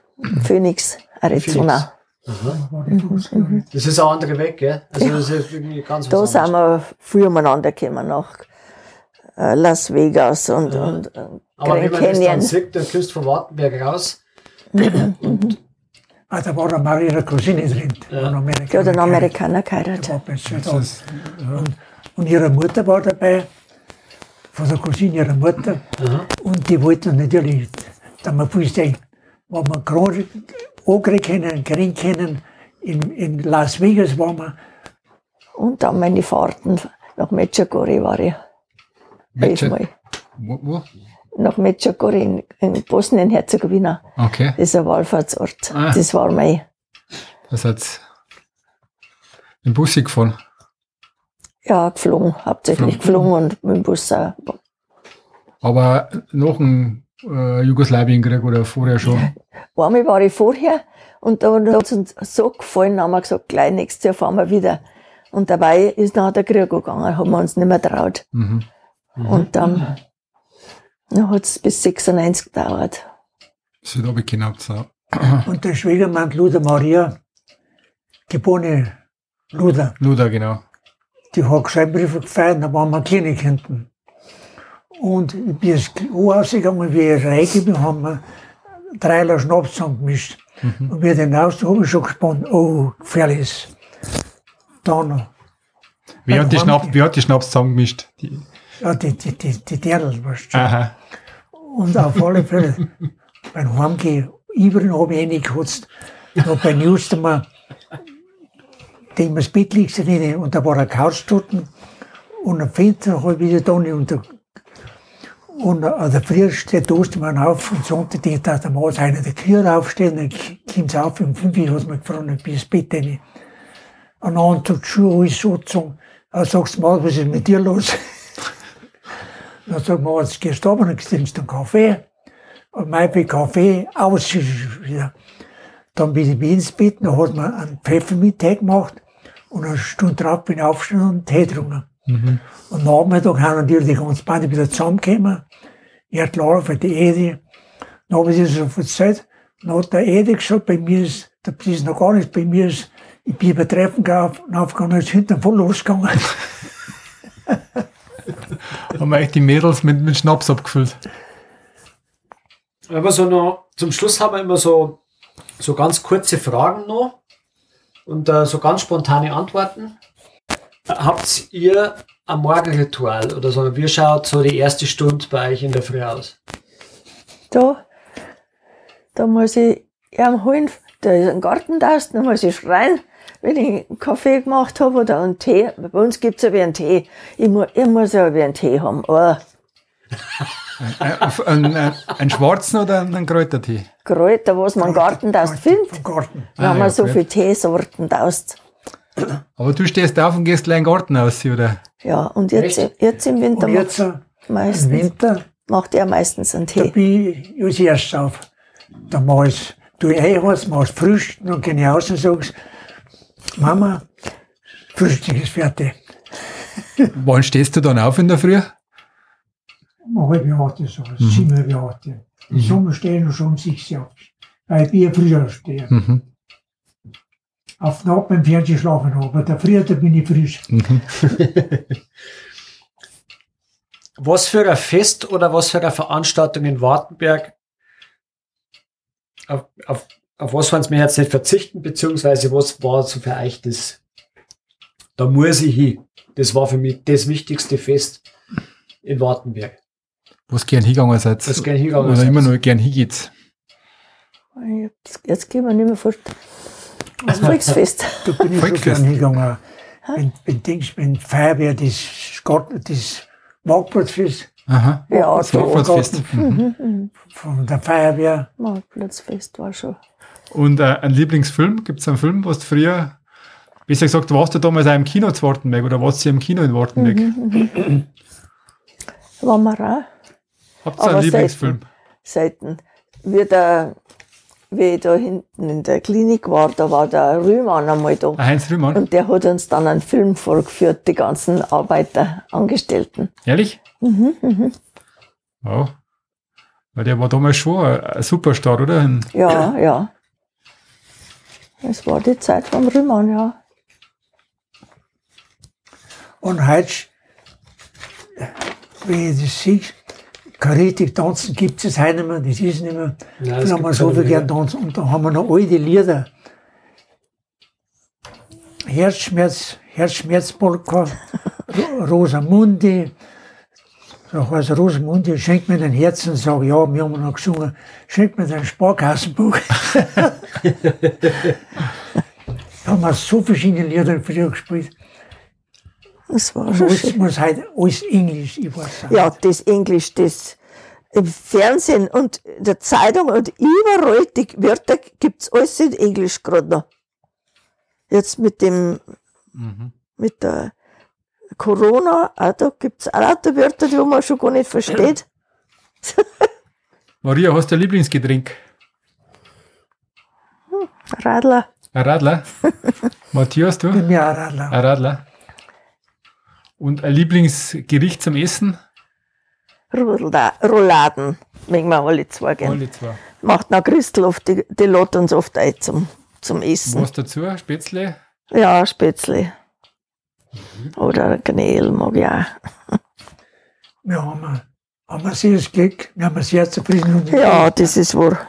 Phoenix, Arizona. Aha. Mhm. Das ist ein anderer Weg, gell? Also das ist irgendwie ganz Da sind wir früh umeinander gekommen, nach äh, Las Vegas und, Ja. und äh, Aber wenn Grand man das dann Canyon. sieht, dann du von Wartenberg raus. Ah, da war einmal ihre Cousine drin. Ja. Ein Amerikaner Die hat einen geheiratet. Amerikaner geheiratet. und, und ihre Mutter war dabei, von der Cousine ihrer Mutter. Aha. Und die wollten natürlich, da man viel sehen, wenn wir gerade angekriegt kennen, kriegen können, in, in Las Vegas waren wir, Und dann meine Fahrten nach Mechagori war ich elfmal. wo, wo? nach Medjugorje in, in Bosnien-Herzegowina. Okay. Das ist ein Wallfahrtsort. Ah. Das war mein, Das hat im Bus gefahren. ja, geflogen, hauptsächlich geflogen und mit dem Bus auch. Aber nach dem äh, Jugoslawienkrieg oder vorher schon. *laughs* Einmal war ich vorher und da hat es uns so gefallen, haben wir gesagt, gleich nächstes Jahr fahren wir wieder. Und dabei ist nachher der Krieg gegangen, haben wir uns nicht mehr traut. Mhm. Und dann, dann hat es bis 96 gedauert. Das wird aber genau so. *clears throat* Und der Schwiegermann Luther Maria, geborene Luther, Luda, genau. die hat Geschreibbriefe gefeiert, da waren wir Klinik hinten. Und ich bin jetzt ausgegangen, wie ich reingebe, haben wir drei Liter Schnaps zusammengemischt. Und wie den aus, da habe ich schon gespannt, oh, gefährlich ist. Dann, Wer hat die, Schnaps, wer hat die Schnaps zusammengemischt? Die, ja, die, die, die, die Dirndl, weißt du. aha. Und auf alle Fälle, beim Heimgehen, überall habe ich reingekotzt. Da bei News, da dem das Bett drin, und da war eine Couch dort, und ein Fenster habe ich wieder da nicht, und, der- und an der Früh steht da man auf, und Sonntag, die dass der Maß einer der Kühe aufstehen, dann kommt es auf, um 5 Uhr hat man gefragt, bis ins Bett rein. Tut die Schuhe alles so gezogen. Dann sagst du, Maß, was ist mit dir los? *laughs* Dann sagt man, jetzt gehst du runter, dann trinkst einen Kaffee. Und mein Kaffee aus wieder. *laughs* Dann bin ich wieder ins Bett, dann hat man einen Pfefferminztee gemacht. Und eine Stunde drauf bin ich aufgestanden und Tee getrunken. Und am Nachmittag haben natürlich ganze Bande wieder zusammengekommen. Ich hatte Lara für die Ede. Dann habe ich sie so erzählt. Dann hat der Ede gesagt, bei mir ist, das ist noch gar nicht, bei mir ist, ich bin übertreffen gegangen, und aufgegangen, ist hinten voll losgegangen. *laughs* Haben wir echt die Mädels mit, mit Schnaps abgefüllt. Aber so noch, zum Schluss haben wir immer so, so ganz kurze Fragen noch und äh, so ganz spontane Antworten. Habt ihr ein Morgenritual oder so? Wie schaut so die erste Stunde bei euch in der Früh aus? Da, da muss ich ihm holen, da ist ein Gartentaust, da muss ich schreien, wenn ich einen Kaffee gemacht habe oder einen Tee. Bei uns gibt's ja wie einen Tee. Ich, mu ich muss ja wie einen Tee haben. Oh, Ein, ein, ein, ein schwarzen oder einen Kräutertee? Kräuter, was man im Gartentaust findet. Vom Garten. Da Ah, haben wir ja, so viele Teesorten taust. Aber du stehst auf und gehst gleich in den Garten aus, oder? Ja, und jetzt, Echt? jetzt im Winter Und jetzt, macht, äh, im meistens, Winter, macht er meistens einen da Tee. bin ich als erstes auf. Da mach ich, tu ich eh was, mach ich Frühstück, dann geh ich raus und sag's, Mama, Frühstück ist fertig. *laughs* Wann stehst du dann auf in der Früh? Um halb acht so, sieben, halb acht. Im Sommer stehe ich noch schon um sechs auf. Weil ich früher stehe. Mhm. Auf der Nacht beim Fernsehen schlafen habe, aber der Früh, da bin ich frisch. Mhm. *laughs* Was für ein Fest oder was für eine Veranstaltung in Wartenberg, auf, auf, auf was wollen Sie mir jetzt nicht verzichten, beziehungsweise was war so für euch das, da muss ich hin. Das war für mich das wichtigste Fest in Wartenberg. Was gern hingegangen seid? Das gern hingegangen Oder seid. immer noch gern hingeht. Jetzt, jetzt gehen wir nicht mehr vor das Volksfest. *laughs* Da bin ich so Volksfest. gern hingegangen. Wenn, wenn, Dings, wenn Feuerwehr, das, Garten, das Marktplatzfest Aha. Ja, Das da, Marktplatzfest. von der Feuerwehr, Marktplatzfest war schon. Und äh, ein Lieblingsfilm? Gibt es einen Film, was du früher, besser gesagt, warst du damals auch im Kino zu Wartenberg oder warst du im Kino in Wartenberg? Waren wir auch Habt ihr einen Aber Lieblingsfilm? selten. Wie, der, wie ich da hinten in der Klinik war, da war der Rühmann einmal da. Ah, Heinz Rühmann? Und der hat uns dann einen Film vorgeführt, die ganzen Arbeiter, Angestellten. Ehrlich? Mhm, Wow. Weil der war damals schon ein, ein Superstar, oder? Ein, Ja, ja. Es war die Zeit vom Rühmann, ja. Und heute, wenn ich das sehe, kein richtig tanzen gibt es heute nicht mehr, das ist nicht mehr. Das Früher haben wir so viel gern tanzen und da haben wir noch alte Lieder. Herzschmerz, Herzschmerzpolka, Ro- Rosamundi, da heißt Rosamundi, schenk mir dein Herz und sag, ja, wir haben noch gesungen, schenk mir dein Sparkassenbuch. *laughs* da haben wir so verschiedene Lieder früher gespielt. Das war Und schon alles schön. muss heute alles Englisch, ich weiß nicht. Ja, das Englisch, das, im Fernsehen und in der Zeitung und überall die Wörter gibt's alles in Englisch gerade noch. Jetzt mit dem, mit der Corona, auch da gibt's auch lauter Wörter, die man schon gar nicht versteht. Maria, hast du ein Lieblingsgetränk? Radler. Ein Radler? *laughs* Matthias, du? Mir auch Radler. Ein Radler. Und ein Lieblingsgericht zum Essen? Rouladen. Mögen wir alle zwei gern. Alle zwei. Macht noch Christel oft, die, die lädt uns oft ein zum, zum Essen. Was dazu? Spätzle? Ja, Spätzle. Oder Gnähl mag ich auch. Wir haben, haben wir sehr das Glück, wir haben sehr zufrieden und Ja, das ist wahr.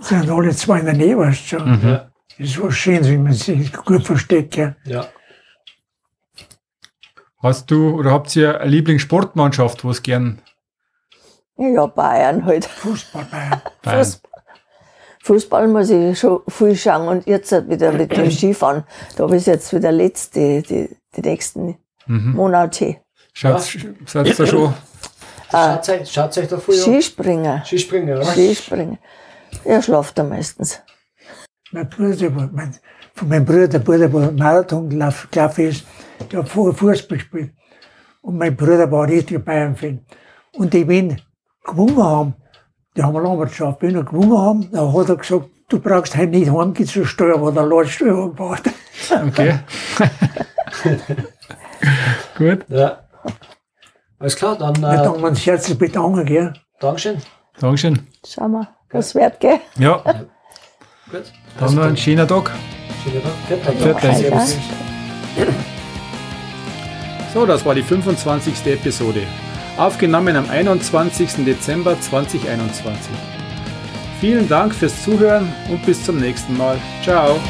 sind alle zwei in der Nähe, weißt du schon. Ja. Das ist was Schönes, wie man sich gut versteht. Gell. ja. Hast du oder habt ihr eine Lieblingssportmannschaft, was gern Ja, Bayern halt. Fußball bei Bayern? *laughs* Fuß- Fußball muss ich schon viel schauen und jetzt halt wieder mit dem *clears throat* Skifahren. Da ist jetzt wieder letzt, die, die, nächsten Mhm. Monate. Schaut, seid ihr da schon? Schaut euch, schaut euch da früher an. Skispringen. Skispringen, oder? Skispringen. Er schlaft da meistens. Mein Bruder, mein, von meinem Bruder, der Bruder, der Marathon gelaufen gelaufen ist, der hat vorher Fußball gespielt. Und mein Bruder war ein richtiger Bayern-Fan. Und die, wenn gewonnen haben, die haben lange geschafft, wenn wir gewonnen haben, dann hat er gesagt, du brauchst heute nicht heimgehen zur Steuer, wo der Ladsteuer gebaut. Okay. *laughs* Gut, Ja. Alles klar, dann Da äh, wir uns herzlich bedanken, gell. Dankeschön. Dankeschön. Schau mal, was wird, gell? Ja, Gut. dann noch einen schönen Tag. So, das war die 25. Episode. Aufgenommen am 21. Dezember 2021. Vielen Dank fürs Zuhören und bis zum nächsten Mal. Ciao.